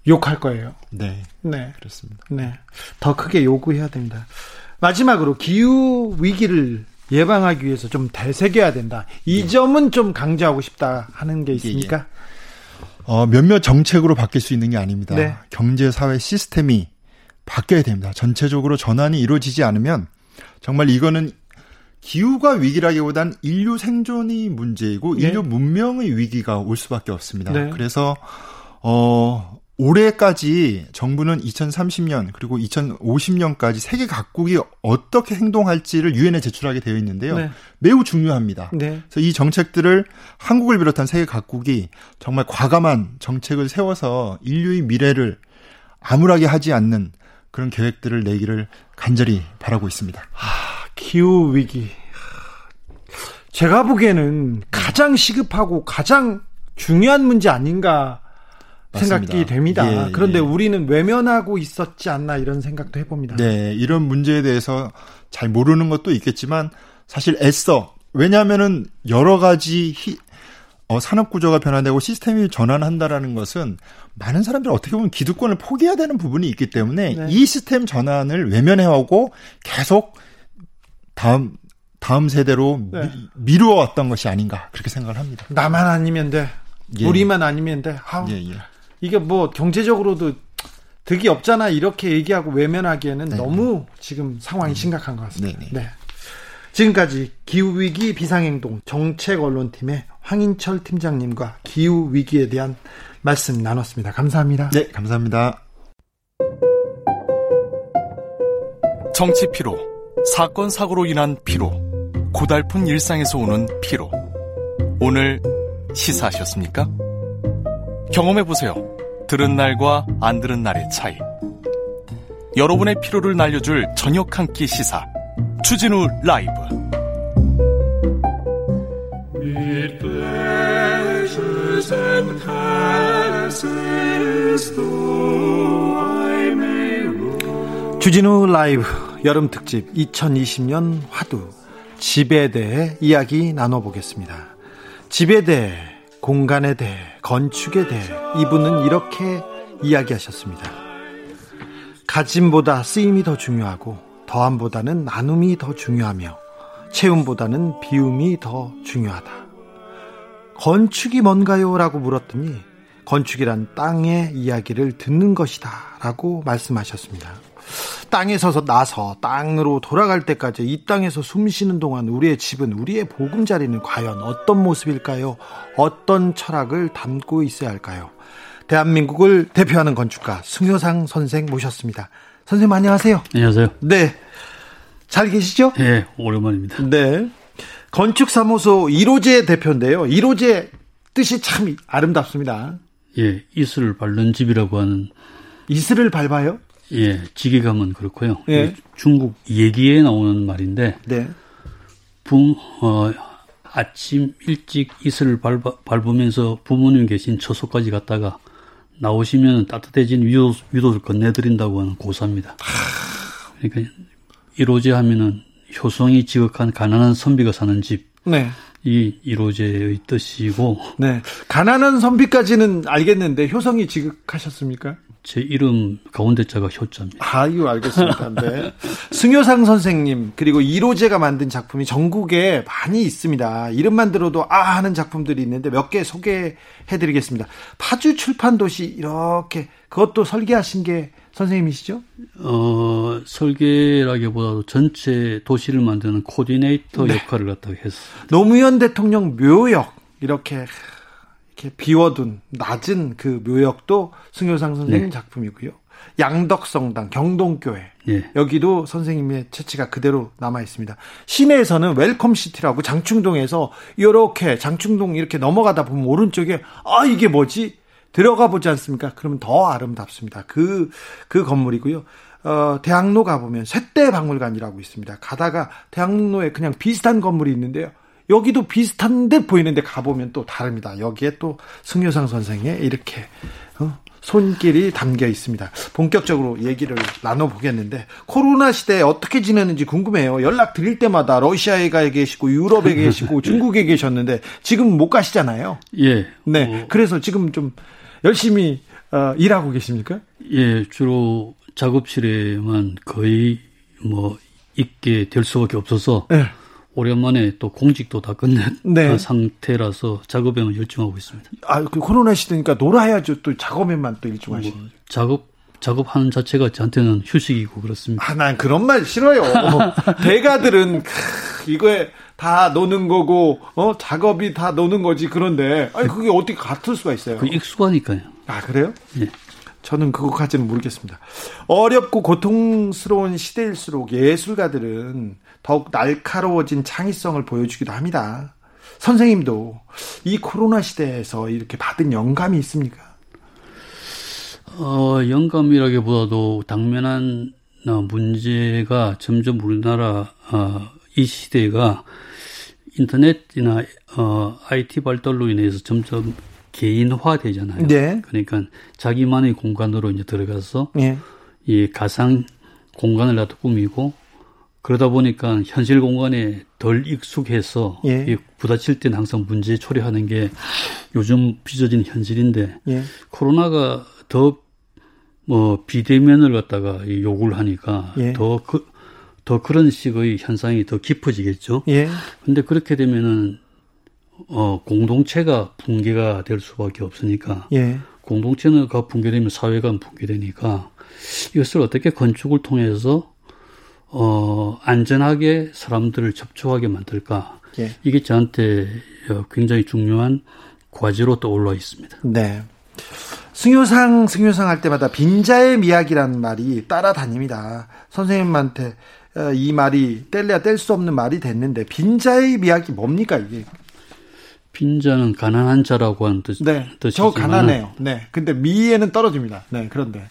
Speaker 1: 욕할 거예요.
Speaker 2: 네. 네. 그렇습니다.
Speaker 1: 네. 더 크게 요구해야 됩니다. 마지막으로 기후 위기를 예방하기 위해서 좀 되새겨야 된다. 이 네. 점은 좀 강조하고 싶다 하는 게 있습니까? 예, 예.
Speaker 2: 어, 몇몇 정책으로 바뀔 수 있는 게 아닙니다. 네. 경제 사회 시스템이 바뀌어야 됩니다. 전체적으로 전환이 이루어지지 않으면 정말 이거는 기후가 위기라기보단 인류 생존이 문제이고 네. 인류 문명의 위기가 올 수밖에 없습니다. 네. 그래서 어 올해까지 정부는 2030년 그리고 2050년까지 세계 각국이 어떻게 행동할지를 유엔에 제출하게 되어 있는데요. 네. 매우 중요합니다. 네. 그래서 이 정책들을 한국을 비롯한 세계 각국이 정말 과감한 정책을 세워서 인류의 미래를 암울하게 하지 않는 그런 계획들을 내기를 간절히 바라고 있습니다.
Speaker 1: 하, 기후 위기. 제가 보기에는 가장 시급하고 가장 중요한 문제 아닌가 맞습니다. 생각이 됩니다. 예, 그런데 예. 우리는 외면하고 있었지 않나 이런 생각도 해봅니다.
Speaker 2: 네, 이런 문제에 대해서 잘 모르는 것도 있겠지만 사실 애써 왜냐하면은 여러 가지 히, 어, 산업 구조가 변화되고 시스템이 전환한다라는 것은 많은 사람들이 어떻게 보면 기득권을 포기해야 되는 부분이 있기 때문에 네. 이 시스템 전환을 외면해오고 계속 다음 다음 세대로 네. 미, 루어왔던 것이 아닌가 그렇게 생각을 합니다.
Speaker 1: 나만 아니면 돼. 예. 우리만 아니면 돼. 아우, 예, 예. 이게 뭐 경제적으로도 득이 없잖아 이렇게 얘기하고 외면하기에는 네. 너무 지금 상황이 네. 심각한 것 같습니다. 네. 네. 지금까지 기후위기 비상행동 정책언론팀의 황인철 팀장님과 기후위기에 대한 말씀 나눴습니다. 감사합니다.
Speaker 2: 네, 감사합니다.
Speaker 3: 정치 피로, 사건 사고로 인한 피로, 고달픈 일상에서 오는 피로. 오늘 시사하셨습니까? 경험해 보세요. 들은 날과 안 들은 날의 차이. 여러분의 피로를 날려줄 저녁 한 끼 시사. 추진우 라이브.
Speaker 1: 주진우 라이브 여름 특집 2020년 화두 집에 대해 이야기 나눠보겠습니다. 집에 대해 공간에 대해, 건축에 대해 이분은 이렇게 이야기하셨습니다. 가짐보다 쓰임이 더 중요하고 더함보다는 나눔이 더 중요하며 채움보다는 비움이 더 중요하다. 건축이 뭔가요? 라고 물었더니 건축이란 땅의 이야기를 듣는 것이다. 라고 말씀하셨습니다. 땅에 서서 나서 땅으로 돌아갈 때까지 이 땅에서 숨 쉬는 동안 우리의 집은 우리의 보금자리는 과연 어떤 모습일까요? 어떤 철학을 담고 있어야 할까요? 대한민국을 대표하는 건축가 승효상 선생 모셨습니다. 선생님 안녕하세요.
Speaker 4: 안녕하세요.
Speaker 1: 네. 잘 계시죠?
Speaker 4: 네, 오랜만입니다.
Speaker 1: 네. 건축사무소 1호제 대표인데요. 1호제 뜻이 참 아름답습니다.
Speaker 4: 예, 이슬을 밟는 집이라고 하는.
Speaker 1: 이슬을 밟아요?
Speaker 4: 예, 지게 가면 그렇고요. 예. 중국 얘기에 나오는 말인데, 네. 부, 어, 아침 일찍 이슬을 밟아, 밟으면서 부모님 계신 처소까지 갔다가 나오시면 따뜻해진 위도, 위도를 건네드린다고 하는 고사입니다. 그러니까 1호제 하면은 효성이 지극한 가난한 선비가 사는 집. 네. 이 1호제의 뜻이고.
Speaker 1: 네. 가난한 선비까지는 알겠는데 효성이 지극하셨습니까?
Speaker 4: 제 이름 가운데 자가 효자입니다.
Speaker 1: 아유, 알겠습니다. 네. [laughs] 승효상 선생님, 그리고 이로제가 만든 작품이 전국에 많이 있습니다. 이름만 들어도 아 하는 작품들이 있는데 몇 개 소개해 드리겠습니다. 파주 출판 도시 이렇게 그것도 설계하신 게 선생님이시죠?
Speaker 4: 어, 설계라기보다도 전체 도시를 만드는 코디네이터 네. 역할을 갖다가 했어요.
Speaker 1: 노무현 대통령 묘역 이렇게 이렇게 비워둔 낮은 그 묘역도 승효상 선생님 네. 작품이고요. 양덕성당 경동교회 네. 여기도 선생님의 체취가 그대로 남아 있습니다. 시내에서는 웰컴 시티라고 장충동에서 이렇게 장충동 이렇게 넘어가다 보면 오른쪽에 아 이게 뭐지 들어가 보지 않습니까? 그러면 더 아름답습니다. 그그 그 건물이고요. 어, 대학로 가보면 쇳대박물관이라고 있습니다. 가다가 대학로에 그냥 비슷한 건물이 있는데요. 여기도 비슷한 듯 보이는데 가보면 또 다릅니다. 여기에 또 승효상 선생의 이렇게 어, 손길이 담겨 있습니다. 본격적으로 얘기를 나눠보겠는데 코로나 시대에 어떻게 지내는지 궁금해요. 연락 드릴 때마다 러시아에 가 계시고 유럽에 계시고 [laughs] 중국에 계셨는데 지금 못 가시잖아요.
Speaker 4: 예.
Speaker 1: 네. 어. 그래서 지금 좀 열심히 어, 일하고 계십니까?
Speaker 4: 예. 주로 작업실에만 거의 뭐 있게 될 수밖에 없어서 네. 오랜만에 또 공직도 다 끝낸 네. 상태라서 작업에만 열중하고 있습니다.
Speaker 1: 아, 그 코로나 시대니까 놀아야죠. 또 작업에만 또 일중하시는. 뭐,
Speaker 4: 작업 작업하는 자체가 저한테는 휴식이고 그렇습니다.
Speaker 1: 아, 난 그런 말 싫어요. [laughs] 대가들은 이거에 다 노는 거고 어 작업이 다 노는 거지 그런데 아니 그게 어떻게 같을 수가 있어요?
Speaker 4: 그 익숙하니까요.
Speaker 1: 아 그래요?
Speaker 4: 네.
Speaker 1: 저는 그것까지는 모르겠습니다. 어렵고 고통스러운 시대일수록 예술가들은 더욱 날카로워진 창의성을 보여주기도 합니다. 선생님도 이 코로나 시대에서 이렇게 받은 영감이 있습니까?
Speaker 4: 어, 영감이라기보다도 당면한 어, 문제가 점점 우리나라 어, 이 시대가 인터넷이나 어, IT 발달로 인해서 점점 개인화되잖아요. 네. 그러니까 자기만의 공간으로 이제 들어가서 네. 이 가상 공간을 나도 꾸미고 그러다 보니까 현실 공간에 덜 익숙해서 예. 부딪힐 때는 항상 문제 처리하는 게 요즘 빚어진 현실인데 예. 코로나가 더 뭐 비대면을 갖다가 요구를 하니까 예. 더 그 더 그런 식의 현상이 더 깊어지겠죠. 예. 근데 그렇게 되면은 어 공동체가 붕괴가 될 수밖에 없으니까 예. 공동체가 붕괴되면 사회가 붕괴되니까 이것을 어떻게 건축을 통해서 어 안전하게 사람들을 접촉하게 만들까 예. 이게 저한테 어, 굉장히 중요한 과제로 떠올라 있습니다.
Speaker 1: 네. 승효상 승효상 할 때마다 빈자의 미학이라는 말이 따라다닙니다. 선생님한테 어, 이 말이 뗄래야 뗄 수 없는 말이 됐는데 빈자의 미학이 뭡니까 이게?
Speaker 4: 빈자는 가난한 자라고 하는 뜻.
Speaker 1: 네, 저 가난해요. 네, 근데 미에는 떨어집니다. 네, 그런데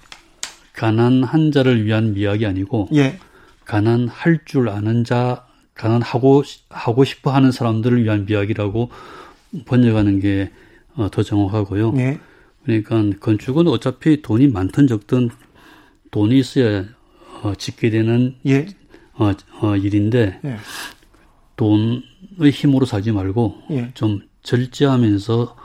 Speaker 4: 가난한 자를 위한 미학이 아니고, 예, 가난할 줄 아는 자, 가난하고 하고 싶어 하는 사람들을 위한 미학이라고 번역하는 게더 어, 정확하고요. 예. 그러니까 건축은 어차피 돈이 많든 적든 돈이 있어야 어, 짓게 되는 예. 어, 어, 일인데 예. 돈의 힘으로 살지 말고 예. 좀 절제하면서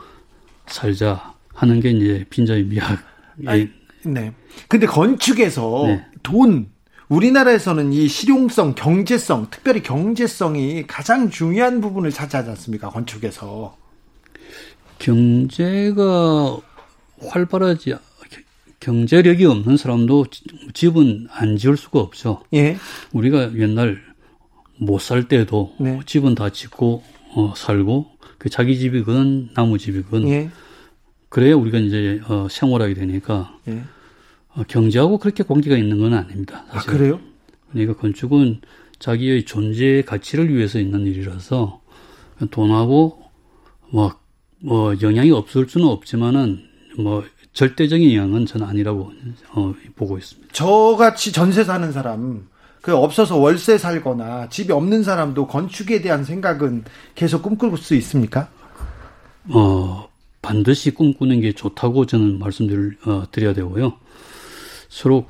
Speaker 4: 살자 하는 게 이제 빈자의 미학. 아니,
Speaker 1: 네. 근데 건축에서 네. 돈 우리나라에서는 이 실용성, 경제성, 특별히 경제성이 가장 중요한 부분을 차지하지 않습니까? 건축에서.
Speaker 4: 경제가 활발하지 경제력이 없는 사람도 집은 안 지을 수가 없죠. 예. 우리가 옛날 못 살 때도 네. 집은 다 짓고 어, 살고 그 자기 집이건 나무 집이건 예. 그래야 우리가 이제 어, 생활하게 되니까 예. 어, 경제하고 그렇게 관계가 있는 건 아닙니다.
Speaker 1: 사실. 아 그래요?
Speaker 4: 그러니까 건축은 자기의 존재 가치를 위해서 있는 일이라서 돈하고 뭐, 뭐 영향이 없을 수는 없지만은 뭐 절대적인 영향은 저는 아니라고 어, 보고 있습니다.
Speaker 1: 저같이 전세 사는 사람, 그 없어서 월세 살거나 집이 없는 사람도 건축에 대한 생각은 계속 꿈꿀 수 있습니까?
Speaker 4: 어, 반드시 꿈꾸는 게 좋다고 저는 말씀드릴, 어, 드려야 되고요. 서로,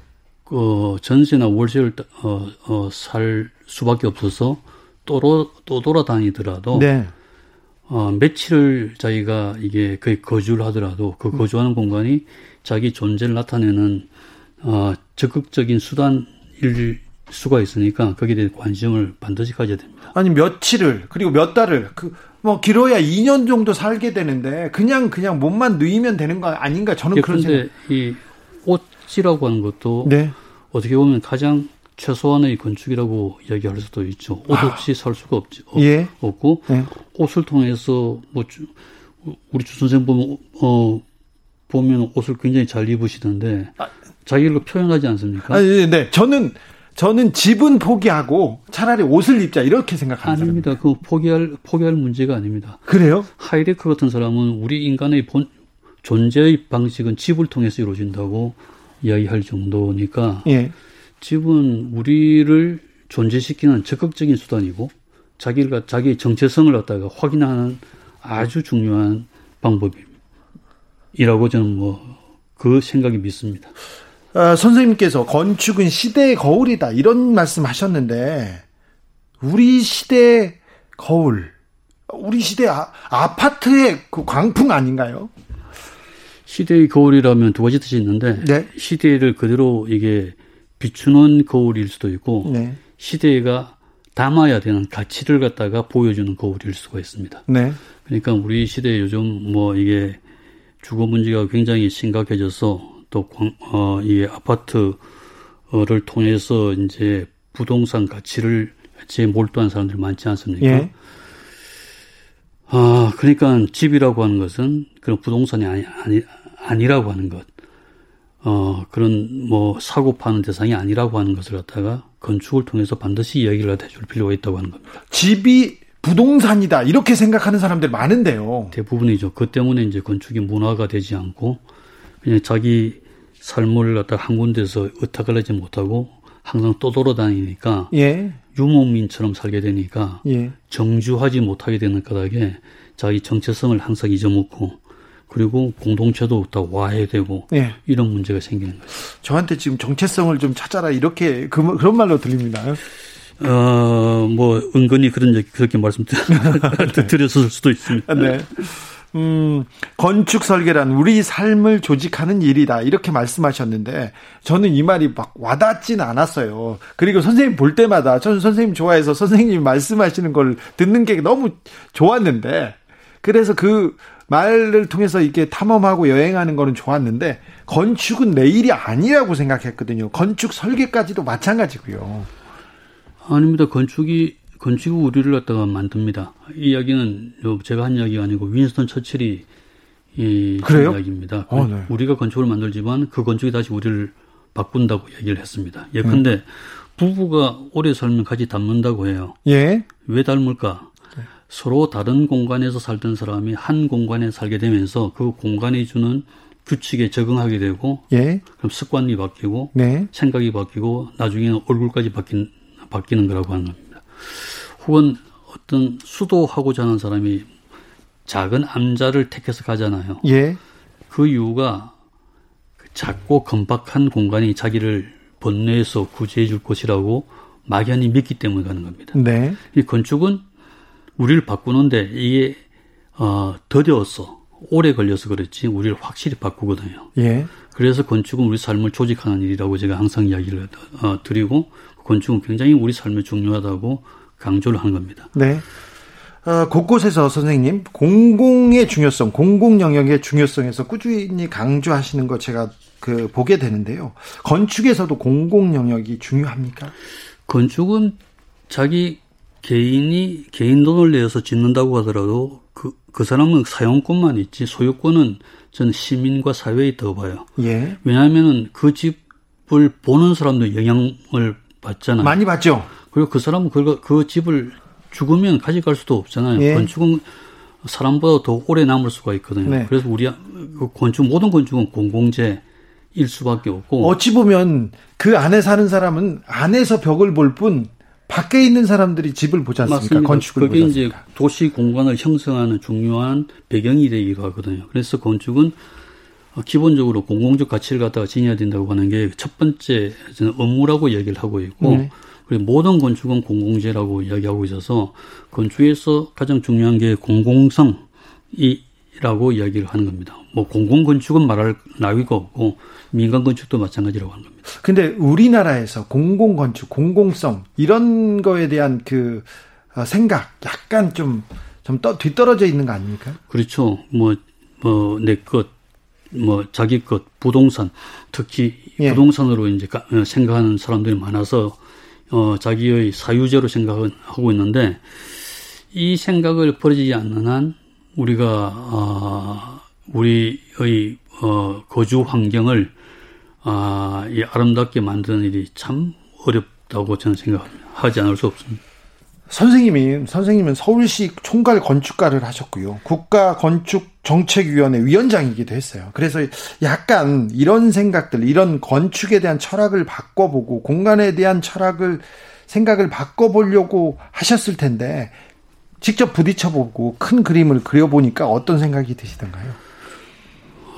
Speaker 4: 어, 전세나 월세를, 어, 어, 살 수밖에 없어서 또, 또 돌아다니더라도. 네. 어, 며칠을 자기가 이게 거의 거주를 하더라도 그 음. 거주하는 공간이 자기 존재를 나타내는 어, 적극적인 수단일 수가 있으니까 거기에 대해 관심을 반드시 가져야 됩니다.
Speaker 1: 아니 며칠을 그리고 몇 달을 그 뭐 길어야 2년 정도 살게 되는데 그냥 그냥 몸만 누이면 되는 거 아닌가 저는 예, 그런 생각.
Speaker 4: 이 옷이라고 하는 것도 네. 어떻게 보면 가장 최소한의 건축이라고 이야기할 수도 있죠. 옷 아. 없이 살 수가 없지, 예. 없고 예. 옷을 통해서 뭐 우리 주 선생 보면 어 보면 옷을 굉장히 잘 입으시던데 아. 자기를 표현하지 않습니까?
Speaker 1: 아, 네, 네. 저는 저는 집은 포기하고 차라리 옷을 입자 이렇게 생각하는
Speaker 4: 아닙니다. 사람입니다. 그 포기할 포기할 문제가 아닙니다.
Speaker 1: 그래요?
Speaker 4: 하이데크 같은 사람은 우리 인간의 본 존재의 방식은 집을 통해서 이루어진다고 이야기할 정도니까 예. 집은 우리를 존재시키는 적극적인 수단이고 자기가 자기의 정체성을 갖다가 확인하는 아주 중요한 방법이라고 저는 뭐 그 생각이 믿습니다.
Speaker 1: 아, 선생님께서 건축은 시대의 거울이다 이런 말씀하셨는데 우리 시대의 거울, 우리 시대 아, 아파트의 그 광풍 아닌가요?
Speaker 4: 시대의 거울이라면 두 가지 뜻이 있는데 네? 시대를 그대로 이게 비추는 거울일 수도 있고 네. 시대가 담아야 되는 가치를 갖다가 보여주는 거울일 수가 있습니다. 네. 그러니까 우리 시대에 요즘 뭐 이게 주거 문제가 굉장히 심각해져서 또, 어, 이 아파트를 통해서 이제 부동산 가치를 재 몰두한 사람들이 많지 않습니까? 예. 아, 그러니까 집이라고 하는 것은 그런 부동산이 아니, 아니, 아니라고 하는 것. 어, 그런 뭐 사고 파는 대상이 아니라고 하는 것을 갖다가 건축을 통해서 반드시 이야기를 해줄 필요가 있다고 하는 겁니다.
Speaker 1: 집이 부동산이다 이렇게 생각하는 사람들 많은데요.
Speaker 4: 대부분이죠. 그 때문에 이제 건축이 문화가 되지 않고 그냥 자기 삶을 갖다가 한 군데서 의탁을 하지 못하고 항상 떠돌아다니니까 예. 유목민처럼 살게 되니까 예. 정주하지 못하게 되는 까닭에 자기 정체성을 항상 잊어먹고 그리고 공동체도 다 와해되고 예. 이런 문제가 생기는 거죠.
Speaker 1: 저한테 지금 정체성을 좀 찾아라 이렇게 그, 그런 말로 들립니다.
Speaker 4: 어, 뭐 은근히 그런 그렇게 말씀 드렸을 [laughs] 수도 있습니다. 네.
Speaker 1: 음, 건축 설계란 우리 삶을 조직하는 일이다. 이렇게 말씀하셨는데, 저는 이 말이 막 와닿지는 않았어요. 그리고 선생님 볼 때마다, 저는 선생님 좋아해서 선생님이 말씀하시는 걸 듣는 게 너무 좋았는데, 그래서 그 말을 통해서 이렇게 탐험하고 여행하는 거는 좋았는데, 건축은 내 일이 아니라고 생각했거든요. 건축 설계까지도 마찬가지고요.
Speaker 4: 아닙니다. 건축이 건축 우리를 갖다가 만듭니다. 이 이야기는 제가 한 이야기가 아니고 윈스턴 처칠이 이? 이야기입니다. 어, 네. 우리가 건축을 만들지만 그 건축이 다시 우리를 바꾼다고 얘기를 했습니다. 예컨대 음. 부부가 오래 살면 같이 닮는다고 해요. 예. 왜 닮을까? 네. 서로 다른 공간에서 살던 사람이 한 공간에 살게 되면서 그 공간이 주는 규칙에 적응하게 되고 예. 그럼 습관이 바뀌고 네. 생각이 바뀌고 나중에는 얼굴까지 바뀐, 바뀌는 거라고 하는 겁니다. 혹은 어떤 수도하고자 하는 사람이 작은 암자를 택해서 가잖아요. 예. 그 이유가 그 작고 건박한 공간이 자기를 번뇌에서 구제해 줄 것이라고 막연히 믿기 때문에 가는 겁니다. 네. 이 건축은 우리를 바꾸는데 이게 어, 더뎌서 오래 걸려서 그렇지 우리를 확실히 바꾸거든요. 예. 그래서 건축은 우리 삶을 조직하는 일이라고 제가 항상 이야기를 어, 드리고 건축은 굉장히 우리 삶에 중요하다고 강조를 하는 겁니다.
Speaker 1: 네. 어, 곳곳에서 선생님 공공의 중요성, 공공 영역의 중요성에서 꾸준히 강조하시는 거 제가 그 보게 되는데요. 건축에서도 공공 영역이 중요합니까?
Speaker 4: 건축은 자기 개인이 개인 돈을 내서 짓는다고 하더라도 그, 그 사람은 사용권만 있지 소유권은 저는 시민과 사회에 더 봐요. 예. 왜냐하면 그 집을 보는 사람도 영향을 받잖아요.
Speaker 1: 많이 받죠.
Speaker 4: 그리고 그 사람은 그, 그 집을 죽으면 가져갈 수도 없잖아요. 예. 건축은 사람보다 더 오래 남을 수가 있거든요. 네. 그래서 우리 그 건축 모든 건축은 공공재 일 수밖에 없고
Speaker 1: 어찌 보면 그 안에 사는 사람은 안에서 벽을 볼 뿐 밖에 있는 사람들이 집을 보지 않습니까? 맞습니다. 건축을
Speaker 4: 그게 이제 도시 공간을 형성하는 중요한 배경이 되기도 하거든요. 그래서 건축은 기본적으로 공공적 가치를 갖다가 지녀야 된다고 하는 게 첫 번째 저는 업무라고 얘기를 하고 있고 네. 그리고 모든 건축은 공공재라고 이야기하고 있어서 건축에서 가장 중요한 게 공공성이 라고 이야기를 하는 겁니다. 뭐 공공 건축은 말할 나위가 없고 민간 건축도 마찬가지라고 하는 겁니다.
Speaker 1: 근데 우리나라에서 공공 건축, 공공성 이런 거에 대한 그 어, 생각 약간 좀 좀 뒤떨어져 있는 거 아닙니까?
Speaker 4: 그렇죠. 뭐 뭐 내 것, 뭐 자기 것, 부동산 특히 예. 부동산으로 이제 어, 생각하는 사람들이 많아서 어, 자기의 사유제로 생각하고 있는데 이 생각을 버리지 않는 한 우리가 어, 우리의 어, 거주 환경을 아, 이 아름답게 만드는 일이 참 어렵다고 저는 생각하지 않을 수 없습니다.
Speaker 1: 선생님이 선생님은 서울시 총괄 건축가를 하셨고요. 국가 건축 정책위원회 위원장이기도 했어요. 그래서 약간 이런 생각들, 이런 건축에 대한 철학을 바꿔보고 공간에 대한 철학을 생각을 바꿔보려고 하셨을 텐데 직접 부딪혀보고 큰 그림을 그려보니까 어떤 생각이 드시던가요?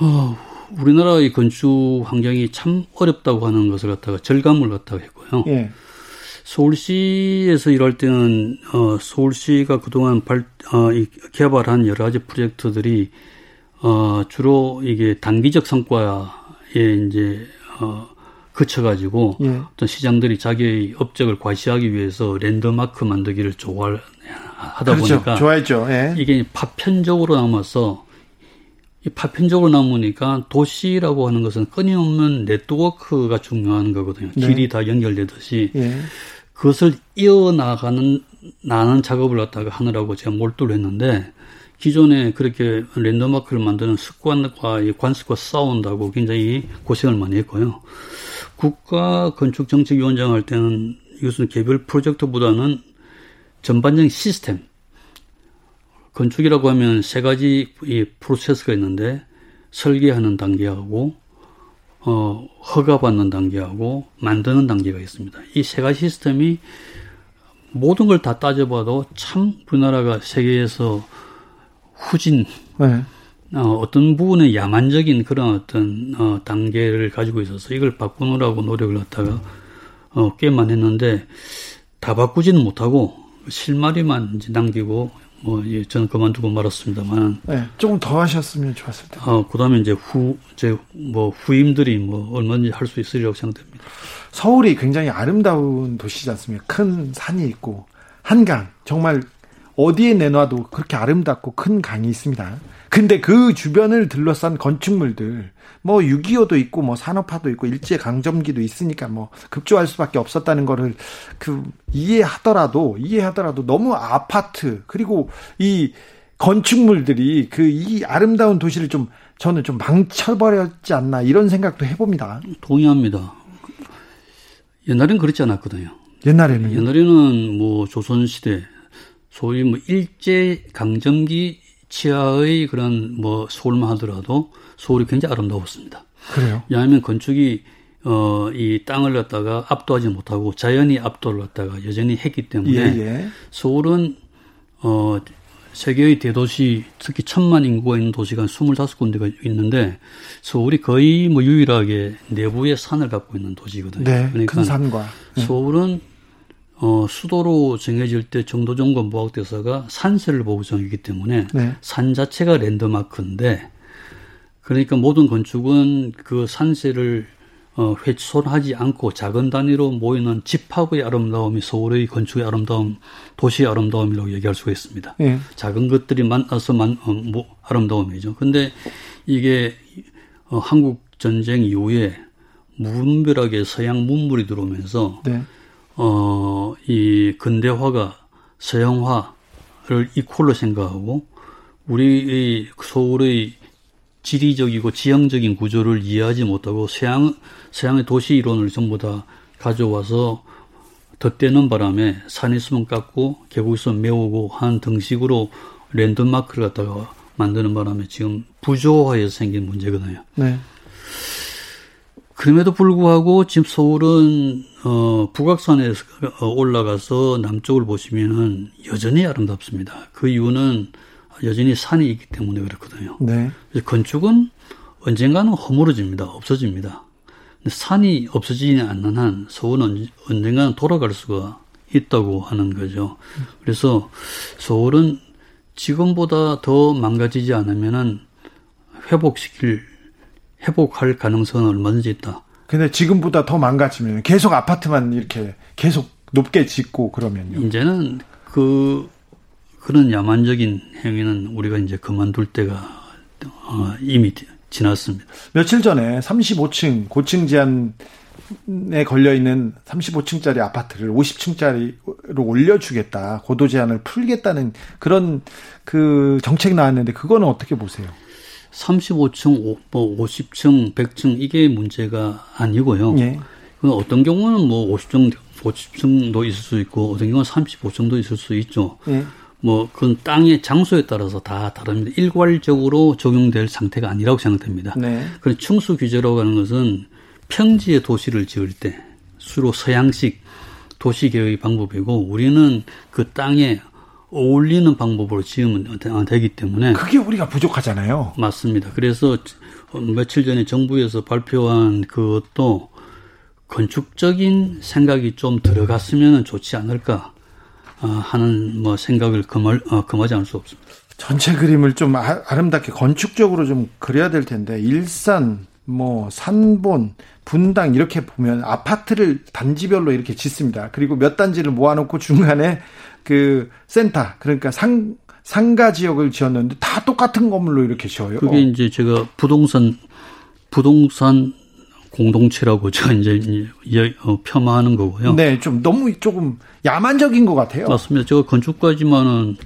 Speaker 4: 어, 우리나라의 건축 환경이 참 어렵다고 하는 것을 갖다가 절감을 갖다가 했고요. 예. 서울시에서 일할 때는 어, 서울시가 그동안 발, 어, 이, 개발한 여러 가지 프로젝트들이 어, 주로 이게 단기적 성과에 이제 어, 그쳐가지고 예. 어떤 시장들이 자기의 업적을 과시하기 위해서 랜드마크 만들기를 좋아하 다 그렇죠. 보니까
Speaker 1: 좋아했죠. 예.
Speaker 4: 이게 파편적으로 남아서 이 파편적으로 남으니까 도시라고 하는 것은 끊임없는 네트워크가 중요한 거거든요. 네. 길이 다 연결되듯이 예. 그것을 이어나가는 나는 작업을 갖다가 하느라고 제가 몰두를 했는데 기존에 그렇게 랜드마크를 만드는 습관과 관습과 싸운다고 굉장히 고생을 많이 했고요. 국가 건축정책위원장 할 때는 이것은 개별 프로젝트보다는 전반적인 시스템. 건축이라고 하면 세 가지 이 프로세스가 있는데 설계하는 단계하고 어, 허가받는 단계하고 만드는 단계가 있습니다. 이 세 가지 시스템이 모든 걸 다 따져봐도 참 우리나라가 세계에서 후진 네. 어, 어떤 부분에 야만적인 그런 어떤 어, 단계를 가지고 있어서 이걸 바꾸느라고 노력을 했다가 어, 꽤만 했는데 다 바꾸지는 못하고 실마리만 이제 남기고 뭐 예, 저는 그만두고 말았습니다만.
Speaker 1: 네, 조금 더 하셨으면 좋았을 텐데.
Speaker 4: 어, 그다음에 이제 후 이제 뭐 후임들이 뭐 얼마든지 할 수 있으리라고 생각됩니다.
Speaker 1: 서울이 굉장히 아름다운 도시지 않습니까? 큰 산이 있고 한강 정말 어디에 내놔도 그렇게 아름답고 큰 강이 있습니다. 근데 그 주변을 둘러싼 건축물들, 뭐 6.25도 있고, 뭐 산업화도 있고, 일제 강점기도 있으니까 뭐 급조할 수밖에 없었다는 거를 그 이해하더라도, 이해하더라도 너무 아파트, 그리고 이 건축물들이 그 이 아름다운 도시를 좀 저는 좀 망쳐버렸지 않나 이런 생각도 해봅니다.
Speaker 4: 동의합니다. 옛날엔 그렇지 않았거든요.
Speaker 1: 옛날에는
Speaker 4: 옛날에는 뭐 조선 시대 소위 뭐 일제 강점기 치하의 그런 뭐 서울만 하더라도 서울이 굉장히 아름다웠습니다.
Speaker 1: 그래요?
Speaker 4: 왜냐하면 건축이 어, 이 땅을 갖다가 압도하지 못하고 자연이 압도를 갖다가 여전히 했기 때문에 예, 예. 서울은 어, 세계의 대도시 특히 천만 인구가 있는 도시가 25군데가 있는데 서울이 거의 뭐 유일하게 내부에 산을 갖고 있는 도시거든요.
Speaker 1: 네, 그러니까 큰 산과
Speaker 4: 서울은 어, 수도로 정해질 때 정도정권 무학대사가 산세를 보고 정했기 때문에 네. 산 자체가 랜드마크인데 그러니까 모든 건축은 그 산세를 어, 훼손하지 않고 작은 단위로 모이는 집합의 아름다움이 서울의 건축의 아름다움, 도시의 아름다움이라고 얘기할 수가 있습니다. 네. 작은 것들이 만나서 만, 어, 뭐, 아름다움이죠. 근데 이게 어, 한국 전쟁 이후에 무분별하게 서양 문물이 들어오면서 네. 어, 이 근대화가 서양화를 이퀄로 생각하고 우리의 서울의 지리적이고 지형적인 구조를 이해하지 못하고 서양 서양의 도시 이론을 전부 다 가져와서 덧대는 바람에 산 있으면 깎고 계곡 있으면 메우고 하는 등식으로 랜드마크를 갖다가 만드는 바람에 지금 부조화에서 생긴 문제거든요. 네. 그럼에도 불구하고 지금 서울은 어, 북악산에 어, 올라가서 남쪽을 보시면은 여전히 아름답습니다. 그 이유는 여전히 산이 있기 때문에 그렇거든요. 네. 건축은 언젠가는 허물어집니다. 없어집니다. 산이 없어지지 않는 한 서울은 언젠가는 돌아갈 수가 있다고 하는 거죠. 그래서 서울은 지금보다 더 망가지지 않으면은 회복시킬 회복할 가능성은 얼마든지 있다.
Speaker 1: 근데 지금보다 더 망가지면 계속 아파트만 이렇게 계속 높게 짓고 그러면요.
Speaker 4: 이제는 그 그런 야만적인 행위는 우리가 이제 그만둘 때가 어, 이미 지났습니다.
Speaker 1: 며칠 전에 35층 고층 제한에 걸려 있는 35층짜리 아파트를 50층짜리로 올려주겠다 고도 제한을 풀겠다는 그런 그 정책 나왔는데 그거는 어떻게 보세요?
Speaker 4: 35층, 뭐 50층, 100층 이게 문제가 아니고요. 예. 그 어떤 경우는 뭐 50층, 50층도 있을 수 있고 어떤 경우는 35층도 있을 수 있죠. 예. 뭐 그건 땅의 장소에 따라서 다 다릅니다. 일괄적으로 적용될 상태가 아니라고 생각됩니다. 네. 그런 충수 규제라고 하는 것은 평지의 도시를 지을 때 주로 서양식 도시 계획의 방법이고 우리는 그 땅에 어울리는 방법으로 지으면 되기 때문에
Speaker 1: 그게 우리가 부족하잖아요.
Speaker 4: 맞습니다. 그래서 며칠 전에 정부에서 발표한 그것도 건축적인 생각이 좀 들어갔으면 좋지 않을까 아, 하는 뭐 생각을 어, 금하지 않을 수 없습니다.
Speaker 1: 전체 그림을 좀 아, 름답게 건축적으로 좀 그려야 될 텐데 일산 뭐 산본, 분당 이렇게 보면 아파트를 단지별로 이렇게 짓습니다. 그리고 몇 단지를 모아놓고 중간에 그 센터 그러니까 상 상가 지역을 지었는데 다 똑같은 건물로 이렇게 지어요.
Speaker 4: 그게 이제 제가 부동산 부동산 공동체라고 [laughs] 제가 이제 어, 폄하하는 거고요.
Speaker 1: 네, 좀 너무 조금 야만적인 것 같아요.
Speaker 4: 맞습니다. 제가 건축가지만은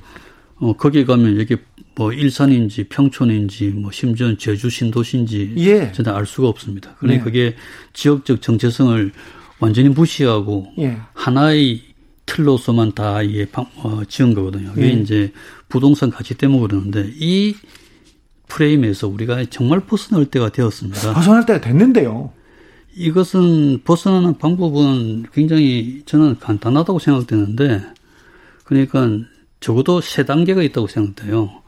Speaker 4: 어 거기 가면 이게 뭐 일산인지 평촌인지 뭐 심지어 제주 신도시인지
Speaker 1: 예.
Speaker 4: 저는 알 수가 없습니다. 그러니 네. 그게 지역적 정체성을 완전히 무시하고 예. 하나의 틀로서만 다 이게 어, 지은 거거든요. 이게 예. 이제 부동산 가치 때문에 그러는데 이 프레임에서 우리가 정말 벗어날 때가 되었습니다.
Speaker 1: 벗어날 때가 됐는데요.
Speaker 4: 이것은 벗어나는 방법은 굉장히 저는 간단하다고 생각되는데 그러니까 적어도 세 단계가 있다고 생각돼요.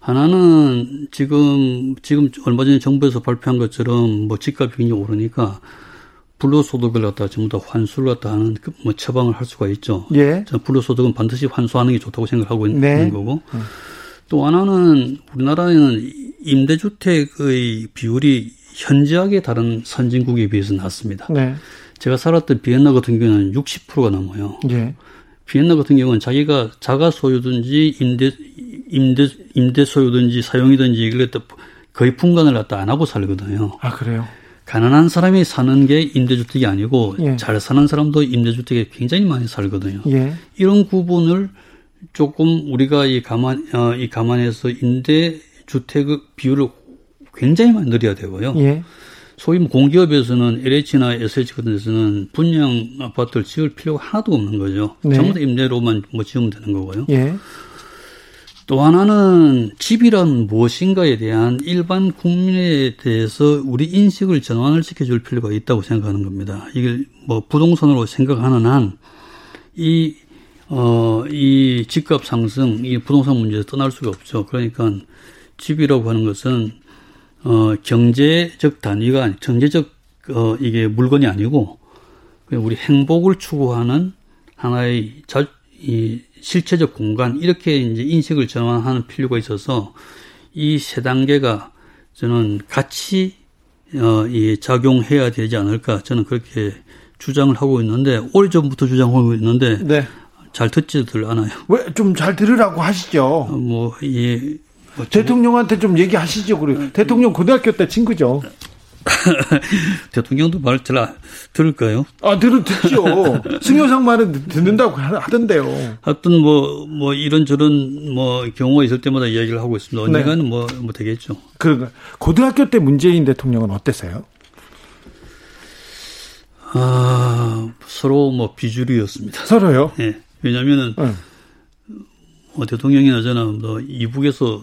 Speaker 4: 하나는 지금 지금 얼마 전에 정부에서 발표한 것처럼 뭐 집값이 굉장히 오르니까 불로소득을 갖다 전부 다 환수를 갖다 하는 그 뭐 처방을 할 수가 있죠.
Speaker 1: 예.
Speaker 4: 불로소득은 반드시 환수하는 게 좋다고 생각하고 있는 네. 거고. 음. 또 하나는 우리나라에는 임대주택의 비율이 현저하게 다른 선진국에 비해서 낮습니다. 네. 제가 살았던 비엔나 같은 경우는 60%가 넘어요. 예. 비엔나 같은 경우는 자기가 자가 소유든지 임대 임대 임대 소유든지 사용이든지 이걸 갖다 거의 분간을 갖다 안 하고 살거든요.
Speaker 1: 아 그래요?
Speaker 4: 가난한 사람이 사는 게 임대주택이 아니고 예. 잘 사는 사람도 임대주택에 굉장히 많이 살거든요. 예. 이런 구분을 조금 우리가 이 가만 어, 이 감안해서 임대주택 비율을 굉장히 많이 늘려야 되고요. 예. 소위 뭐 공기업에서는 LH나 SH 같은 데서는 분양 아파트를 지을 필요가 하나도 없는 거죠. 네. 전부 다 임대로만 뭐 지으면 되는 거고요. 예. 또 하나는 집이란 무엇인가에 대한 일반 국민에 대해서 우리 인식을 전환을 시켜줄 필요가 있다고 생각하는 겁니다. 이게 뭐 부동산으로 생각하는 한, 이, 어, 이 집값 상승, 이 부동산 문제에서 떠날 수가 없죠. 그러니까 집이라고 하는 것은, 어, 경제적 단위가, 아니, 경제적, 어, 이게 물건이 아니고, 우리 행복을 추구하는 하나의 자, 이 실체적 공간 이렇게 이제 인식을 전환하는 필요가 있어서 이 세 단계가 저는 같이 어, 이 작용해야 되지 않을까 저는 그렇게 주장을 하고 있는데 오래 전부터 주장하고 있는데 네. 잘 듣지들 않아요.
Speaker 1: 왜 좀 잘 들으라고 하시죠.
Speaker 4: 어, 뭐, 이,
Speaker 1: 뭐 대통령한테 좀 얘기하시죠. 그래. 대통령 고등학교 때 친구죠. [laughs]
Speaker 4: 대통령도 말잘 들을까요?
Speaker 1: 아, 들을, 듣죠. 승효상 말은 듣는다고 하던데요.
Speaker 4: 하여튼 뭐, 뭐, 이런저런 뭐 경우가 있을 때마다 이야기를 하고 있습니다. 언젠가는 네. 뭐, 뭐 되겠죠.
Speaker 1: 그러니까. 고등학교 때 문재인 대통령은 어땠어요?
Speaker 4: 아, 서로 뭐 비주류였습니다.
Speaker 1: 서로요?
Speaker 4: 네. 왜냐면은, 네. 뭐 대통령이나 저는 뭐 이북에서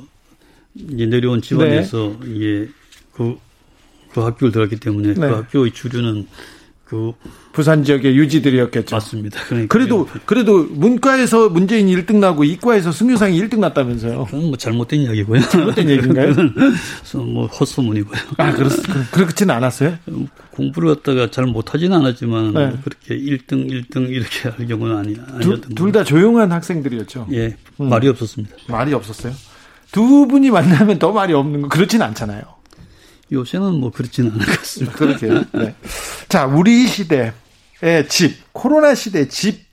Speaker 4: 이제 내려온 집안에서 네. 이게 그 그 학교를 들어갔기 때문에 그 네. 그 학교의 주류는 그
Speaker 1: 부산 지역의 유지들이었겠죠.
Speaker 4: 맞습니다.
Speaker 1: 그러니까 그래도 그래도 문과에서 문재인이 1등 나고 이과에서 승유상이 1등 났다면서요.
Speaker 4: 그건 뭐 잘못된 이야기고요.
Speaker 1: 잘못된 얘기인가요? [laughs]
Speaker 4: 뭐 헛소문이고요.
Speaker 1: 아 그렇 그렇지는 않았어요?
Speaker 4: 공부를 갖다가 잘 못하지는 않았지만 네. 뭐 그렇게 1등 1등 이렇게 할 경우는 아니 아니었던
Speaker 1: 둘 다 조용한 학생들이었죠.
Speaker 4: 예, 음. 말이 없었습니다.
Speaker 1: 말이 없었어요. 두 분이 만나면 더 말이 없는 거 그렇진 않잖아요.
Speaker 4: 요새는 뭐 그렇지는 않은 것 같습니다.
Speaker 1: 그렇게요. 네. 자, 우리 시대의 집, 코로나 시대 집,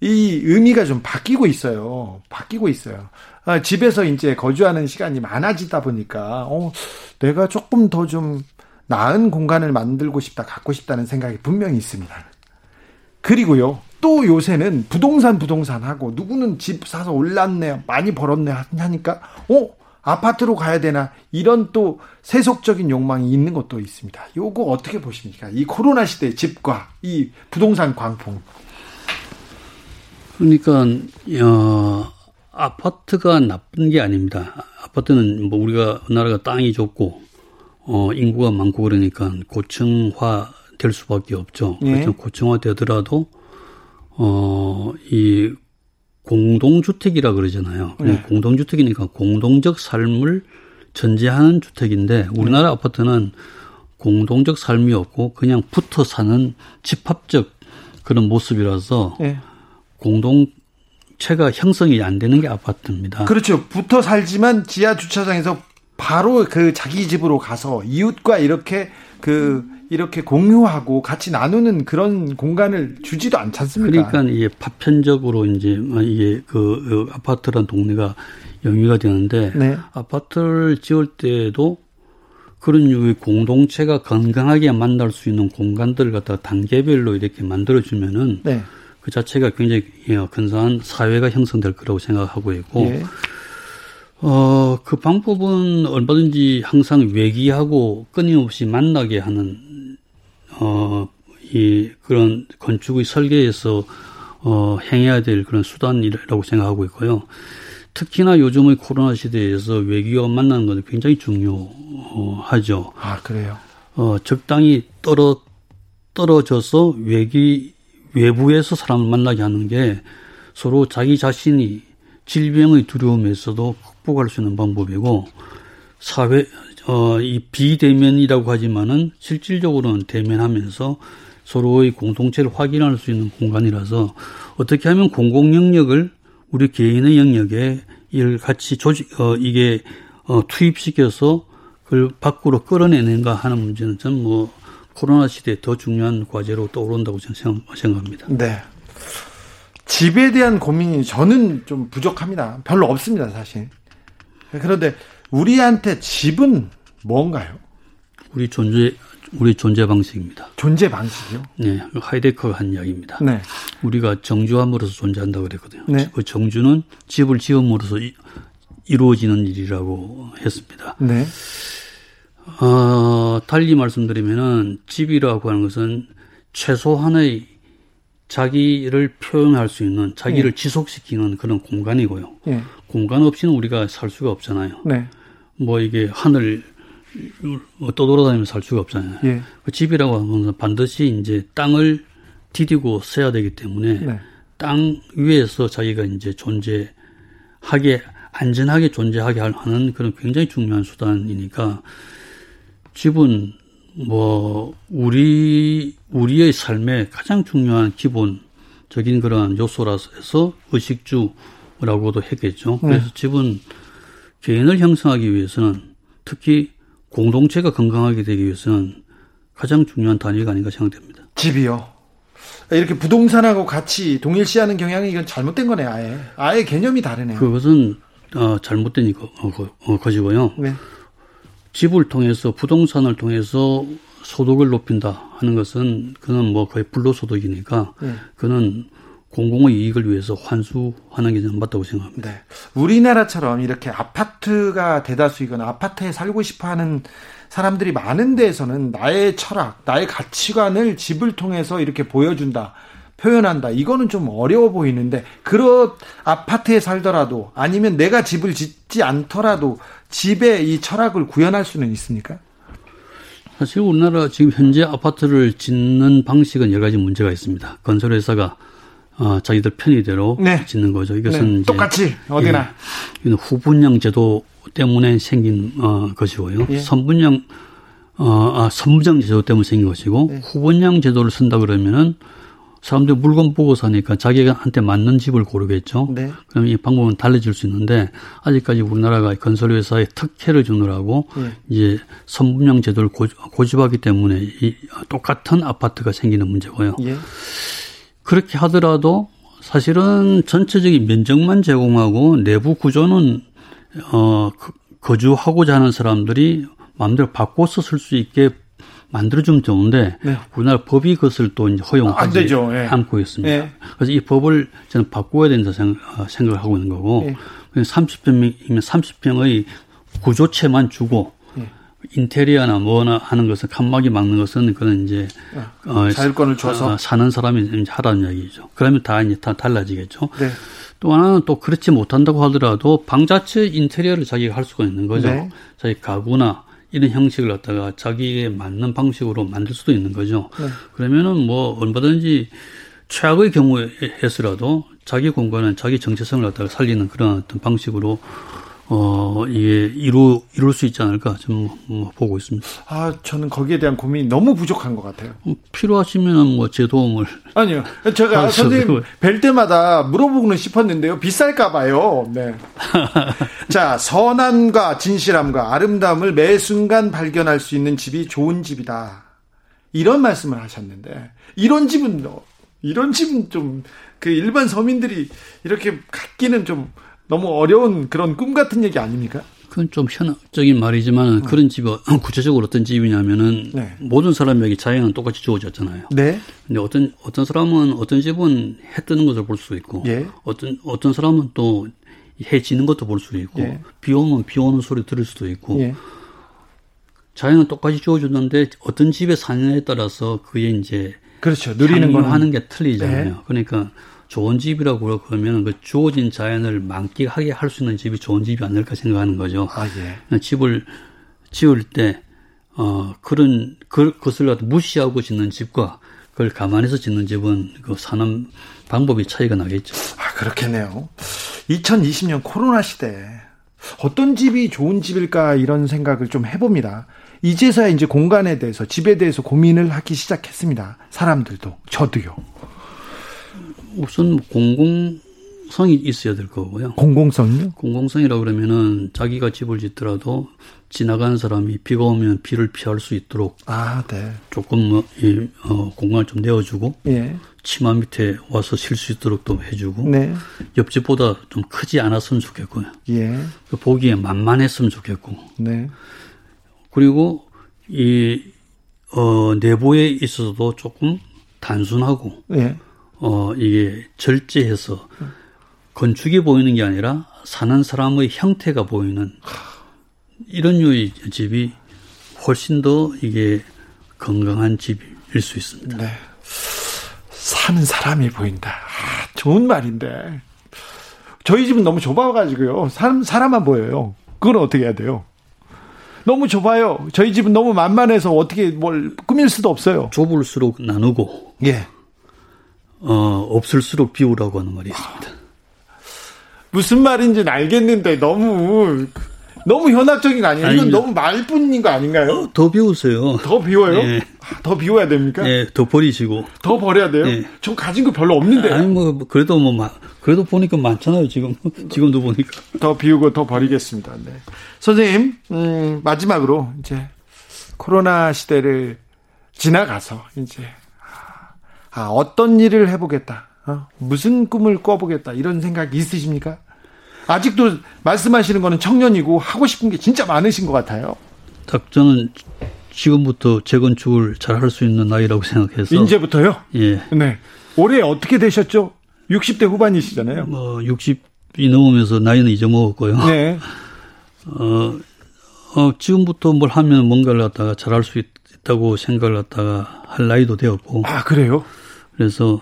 Speaker 1: 이 의미가 좀 바뀌고 있어요. 바뀌고 있어요. 아, 집에서 이제 거주하는 시간이 많아지다 보니까, 어, 내가 조금 더 좀 나은 공간을 만들고 싶다, 갖고 싶다는 생각이 분명히 있습니다. 그리고요, 또 요새는 부동산 부동산 하고 누구는 집 사서 올랐네, 많이 벌었네 하니까, 어, 아파트로 가야 되나 이런 또 세속적인 욕망이 있는 것도 있습니다. 요거 어떻게 보십니까? 이 코로나 시대 집과 이 부동산 광풍.
Speaker 4: 그러니까 어, 아파트가 나쁜 게 아닙니다. 아파트는 뭐 우리가 나라가 땅이 좋고 어, 인구가 많고 그러니까 고층화 될 수밖에 없죠. 예. 그렇죠. 고층화 되더라도 어, 이 공동주택이라 그러잖아요. 네. 공동주택이니까 공동적 삶을 전제하는 주택인데 우리나라 아파트는 공동적 삶이 없고 그냥 붙어 사는 집합적 그런 모습이라서 네. 공동체가 형성이 안 되는 게 아파트입니다.
Speaker 1: 그렇죠. 붙어 살지만 지하 주차장에서 바로 그 자기 집으로 가서 이웃과 이렇게 그 이렇게 공유하고 같이 나누는 그런 공간을 주지도 않지 않습니까?
Speaker 4: 그러니까 이게 파편적으로 이제 이게 그, 그 아파트란 동네가 영위가 되는데 네. 아파트를 지을 때도 그런 유의 공동체가 건강하게 만날 수 있는 공간들을 갖다가 단계별로 이렇게 만들어주면은 네. 그 자체가 굉장히 예, 근사한 사회가 형성될 거라고 생각하고 있고 예. 어, 그 방법은 얼마든지 항상 외기하고 끊임없이 만나게 하는, 어, 이, 그런 건축의 설계에서, 어, 행해야 될 그런 수단이라고 생각하고 있고요. 특히나 요즘의 코로나 시대에서 외기와 만나는 것은 굉장히 중요하죠.
Speaker 1: 아, 그래요?
Speaker 4: 어, 적당히 떨어, 떨어져서 외기, 외부에서 사람을 만나게 하는 게 서로 자기 자신이 질병의 두려움에서도 극복할 수 있는 방법이고 사회 어, 이 비대면이라고 하지만은 실질적으로는 대면하면서 서로의 공동체를 확인할 수 있는 공간이라서 어떻게 하면 공공 영역을 우리 개인의 영역에 이를 같이 조직 어 이게 어 투입시켜서 그걸 밖으로 끌어내는가 하는 문제는 전 뭐 코로나 시대에 더 중요한 과제로 떠오른다고 저는 생각합니다.
Speaker 1: 네. 집에 대한 고민이 저는 좀 부족합니다. 별로 없습니다, 사실. 그런데 우리한테 집은 뭔가요?
Speaker 4: 우리 존재 우리 존재 방식입니다.
Speaker 1: 존재 방식이요?
Speaker 4: 네, 하이데커가 한 이야기입니다. 네. 우리가 정주함으로써 존재한다고 그랬거든요. 네. 그 정주는 집을 지음으로써 이, 이루어지는 일이라고 했습니다. 네. 어, 달리 말씀드리면은 집이라고 하는 것은 최소한의 자기를 표현할 수 있는 자기를 네. 지속시키는 그런 공간이고요. 네. 공간 없이는 우리가 살 수가 없잖아요. 네. 뭐 이게 하늘 뭐 떠돌아다니면서 살 수가 없잖아요. 예. 그 집이라고 하는 것은 반드시 이제 땅을 디디고 써야 되기 때문에 네. 땅 위에서 자기가 이제 존재하게 안전하게 존재하게 하는 그런 굉장히 중요한 수단이니까 집은 뭐 우리 우리의 삶에 가장 중요한 기본적인 그러한 요소라서 해서 의식주라고도 했겠죠. 네. 그래서 집은 개인을 형성하기 위해서는 특히 공동체가 건강하게 되기 위해서는 가장 중요한 단위가 아닌가 생각됩니다.
Speaker 1: 집이요. 이렇게 부동산하고 같이 동일시하는 경향이 이건 잘못된 거네 아예. 아예 개념이 다르네요.
Speaker 4: 그것은 어, 잘못된 어, 어, 것이고요. 네. 집을 통해서 부동산을 통해서 소득을 높인다 하는 것은 그는 뭐 거의 불로소득이니까 네. 그는 공공의 이익을 위해서 환수하는 게 저는 맞다고 생각합니다. 네.
Speaker 1: 우리나라처럼 이렇게 아파트가 대다수이거나 아파트에 살고 싶어 하는 사람들이 많은 데에서는 나의 철학, 나의 가치관을 집을 통해서 이렇게 보여준다. 표현한다. 이거는 좀 어려워 보이는데, 그런 아파트에 살더라도 아니면 내가 집을 짓지 않더라도 집에 이 철학을 구현할 수는 있습니까?
Speaker 4: 사실 우리나라 지금 현재 아파트를 짓는 방식은 여러 가지 문제가 있습니다. 건설회사가 어, 자기들 편의대로 네. 짓는 거죠. 이것은
Speaker 1: 네. 똑같이 어디나
Speaker 4: 예, 후분양 제도 때문에 생긴 어, 것이고요. 예. 선분양 어, 아, 선분양 제도 때문에 생긴 것이고 네. 후분양 제도를 쓴다 그러면은 사람들이 물건 보고 사니까 자기한테 맞는 집을 고르겠죠. 네. 그럼 이 방법은 달라질 수 있는데 아직까지 우리나라가 건설회사에 특혜를 주느라고 네. 이제 선분양 제도를 고집하기 때문에 이 똑같은 아파트가 생기는 문제고요. 예. 그렇게 하더라도 사실은 전체적인 면적만 제공하고 내부 구조는 어 거주하고자 하는 사람들이 마음대로 바꿔서 쓸 수 있게 만들어주면 좋은데 네. 우리나라 법이 그것을 또 허용하지 네. 않고 있습니다. 네. 그래서 이 법을 저는 바꿔야 된다 생각, 어, 생각을 하고 있는 거고 네. 30평이면 30평의 구조체만 주고 인테리어나 뭐나 하는 것은 칸막이 막는 것은 그건 이제
Speaker 1: 어, 어 자율권을 줘서
Speaker 4: 어, 사는 사람이 하라는 이야기죠. 그러면 다 이제 다 달라지겠죠. 네. 또 하나는 또 그렇지 못한다고 하더라도 방 자체 인테리어를 자기가 할 수가 있는 거죠. 네. 자기 가구나 이런 형식을 갖다가 자기에 맞는 방식으로 만들 수도 있는 거죠. 네. 그러면은 뭐 얼마든지 최악의 경우에 해서라도 자기 공간은 자기 정체성을 갖다가 살리는 그런 어떤 방식으로 어, 이게 이루, 이룰 수 있지 않을까 좀 뭐, 보고 있습니다.
Speaker 1: 아, 저는 거기에 대한 고민이 너무 부족한 것 같아요.
Speaker 4: 뭐 필요하시면 뭐 제 도움을.
Speaker 1: 아니요. 제가 선생님 뵐 때마다 물어보고는 싶었는데요. 비쌀까봐요. 네. [laughs] 자, 선함과 진실함과 아름다움을 매 순간 발견할 수 있는 집이 좋은 집이다. 이런 말씀을 하셨는데, 이런 집은, 이런 집은 좀, 그 일반 서민들이 이렇게 갖기는 좀 너무 어려운 그런 꿈 같은 얘기 아닙니까?
Speaker 4: 그건 좀 현학적인 말이지만 음. 그런 집이 [clears throat] 구체적으로 어떤 집이냐면은 네. 모든 사람에게 자연은 똑같이 주어졌잖아요. 네. 근데 어떤 어떤 사람은 어떤 집은 해 뜨는 것을 볼 수 있고 예. 어떤 어떤 사람은 또 해 지는 것도 볼 수 있고 예. 비 오면 비 오는 소리 들을 수도 있고 예. 자연은 똑같이 주어졌는데 어떤 집에 사느냐에 따라서 그게 이제
Speaker 1: 그렇죠. 누리는 거
Speaker 4: 하는 게 틀리잖아요. 네. 그러니까 좋은 집이라고 그러면 그 주어진 자연을 만끽하게 할 수 있는 집이 좋은 집이 아닐까 생각하는 거죠. 아, 예. 집을 지을 때, 어, 그런, 그, 것을 무시하고 짓는 집과 그걸 감안해서 짓는 집은 그 사는 방법이 차이가 나겠죠.
Speaker 1: 아, 그렇겠네요. 2020년 코로나 시대 어떤 집이 좋은 집일까 이런 생각을 좀 해봅니다. 이제서야 이제 공간에 대해서 집에 대해서 고민을 하기 시작했습니다. 사람들도 저도요.
Speaker 4: 우선 뭐 공공 성이 있어야 될 거고요.
Speaker 1: 공공성이요?
Speaker 4: 공공성이라 그러면은 자기가 집을 짓더라도 지나가는 사람이 비가 오면 비를 피할 수 있도록 아, 네. 조금 뭐, 이, 어, 공간을 좀 내어주고 예. 치마 밑에 와서 쉴 수 있도록 또 해주고 네. 옆집보다 좀 크지 않았으면 좋겠고요. 예. 그 보기에 만만했으면 좋겠고. 네. 그리고 이 어, 내부에 있어서도 조금 단순하고 예. 어, 이게 절제해서 건축이 보이는 게 아니라 사는 사람의 형태가 보이는 이런 류의 집이 훨씬 더 이게 건강한 집일 수 있습니다. 네.
Speaker 1: 사는 사람이 보인다. 아, 좋은 말인데. 저희 집은 너무 좁아가지고요. 사람, 사람만 보여요. 그건 어떻게 해야 돼요? 너무 좁아요. 저희 집은 너무 만만해서 어떻게 뭘 꾸밀 수도 없어요.
Speaker 4: 좁을수록 나누고. 예. 어, 없을수록 비우라고 하는 말이 있습니다.
Speaker 1: 무슨 말인지는 알겠는데 너무 너무 현학적인 거 아니에요? 이건 너무 말뿐인 거 아닌가요?
Speaker 4: 어, 더 비우세요.
Speaker 1: 더 비워요? 네. 더 비워야 됩니까?
Speaker 4: 네, 더 버리시고.
Speaker 1: 더 버려야 돼요? 네. 전 가진 거 별로 없는데.
Speaker 4: 아니 뭐 그래도 뭐 그래도 보니까 많잖아요 지금 [laughs] 지금도 보니까.
Speaker 1: 더 비우고 더 버리겠습니다. 네. 선생님 음, 마지막으로 이제 코로나 시대를 지나가서 이제 아, 어떤 일을 해보겠다. 어? 무슨 꿈을 꿔보겠다. 이런 생각이 있으십니까? 아직도 말씀하시는 거는 청년이고 하고 싶은 게 진짜 많으신 것 같아요.
Speaker 4: 딱 저는 지금부터 재건축을 잘 할 수 있는 나이라고 생각해서.
Speaker 1: 이제부터요? 예. 네. 올해 어떻게 되셨죠? 60대 후반이시잖아요.
Speaker 4: 뭐 60이 넘으면서 나이는 잊어먹었고요. 네. [laughs] 어, 어, 지금부터 뭘 하면 뭔가를 갖다가 잘할 수 있다고 생각을 갖다가 할 나이도 되었고.
Speaker 1: 아, 그래요?
Speaker 4: 그래서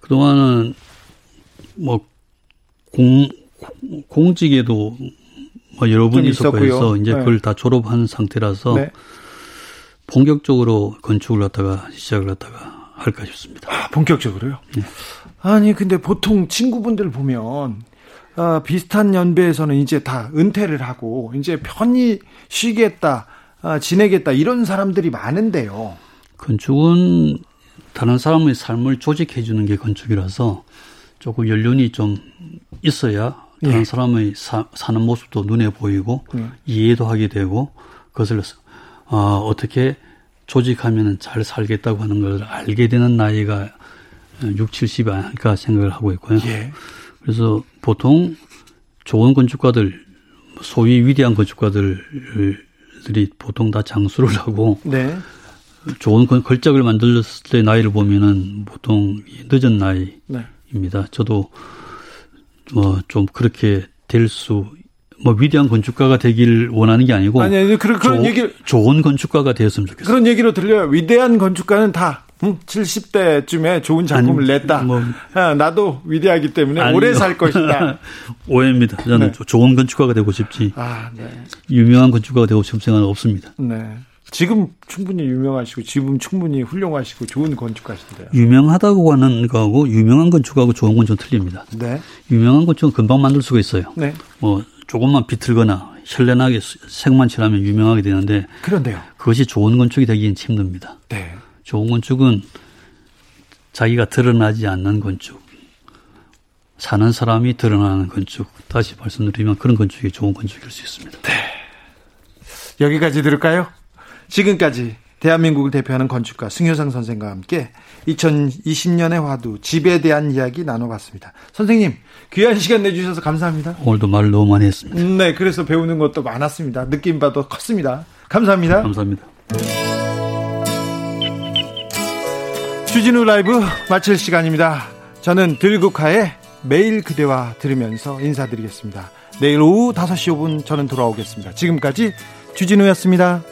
Speaker 4: 그동안은 뭐 공, 공직에도 뭐 여러 분 있었고 해서 이제 네. 그걸 다 졸업한 상태라서 네. 본격적으로 건축을 갖다가 시작을 갖다가 할까 싶습니다.
Speaker 1: 아, 본격적으로요? 네. 아니 근데 보통 친구분들 보면 어, 비슷한 연배에서는 이제 다 은퇴를 하고 이제 편히 쉬겠다, 어, 지내겠다 이런 사람들이 많은데요.
Speaker 4: 건축은 다른 사람의 삶을 조직해 주는 게 건축이라서 조금 연륜이 좀 있어야 다른 예. 사람의 사, 는 모습도 눈에 보이고 예. 이해도 하게 되고 그것을 어, 어떻게 조직하면 잘 살겠다고 하는 걸 알게 되는 나이가 6, 70이 아닐까 생각을 하고 있고요. 예. 그래서 보통 좋은 건축가들, 소위 위대한 건축가들이 보통 다 장수를 하고 네. 좋은 걸작을 만들었을 때 나이를 보면은 보통 늦은 나이입니다. 네. 저도 뭐좀 그렇게 될 수, 뭐 위대한 건축가가 되길 원하는 게 아니고
Speaker 1: 아니, 아니 그런, 그런 얘기
Speaker 4: 좋은 건축가가 되었으면 좋겠어요.
Speaker 1: 그런 얘기로 들려요. 위대한 건축가는 다 응, 70대쯤에 좋은 작품을 아니, 냈다. 뭐, 아, 나도 위대하기 때문에 아니요. 오래 살 것이다. [laughs]
Speaker 4: 오해입니다. 저는 네. 좋은 건축가가 되고 싶지. 아, 네. 유명한 건축가가 되고 싶은 생각은 없습니다. 네.
Speaker 1: 지금 충분히 유명하시고 지금 충분히 훌륭하시고 좋은 건축가신데요.
Speaker 4: 유명하다고 하는 거하고 유명한 건축하고 좋은 건 좀 틀립니다. 네. 유명한 건축은 금방 만들 수가 있어요. 네. 뭐 조금만 비틀거나 현란하게 색만 칠하면 유명하게 되는데
Speaker 1: 그런데요.
Speaker 4: 그것이 좋은 건축이 되기는 힘듭니다.
Speaker 1: 네.
Speaker 4: 좋은 건축은 자기가 드러나지 않는 건축, 사는 사람이 드러나는 건축. 다시 말씀드리면 그런 건축이 좋은 건축일 수 있습니다.
Speaker 1: 네. 여기까지 들을까요? 지금까지 대한민국을 대표하는 건축가 승효상 선생과 함께 2020년의 화두 집에 대한 이야기 나눠봤습니다. 선생님 귀한 시간 내주셔서 감사합니다.
Speaker 4: 오늘도 말 너무 많이 했습니다.
Speaker 1: 네, 그래서 배우는 것도 많았습니다. 느낌 봐도 컸습니다. 감사합니다.
Speaker 4: 감사합니다.
Speaker 1: 주진우 라이브 마칠 시간입니다. 저는 들국화의 매일 그대와 들으면서 인사드리겠습니다. 내일 오후 5시 5분 저는 돌아오겠습니다. 지금까지 주진우였습니다.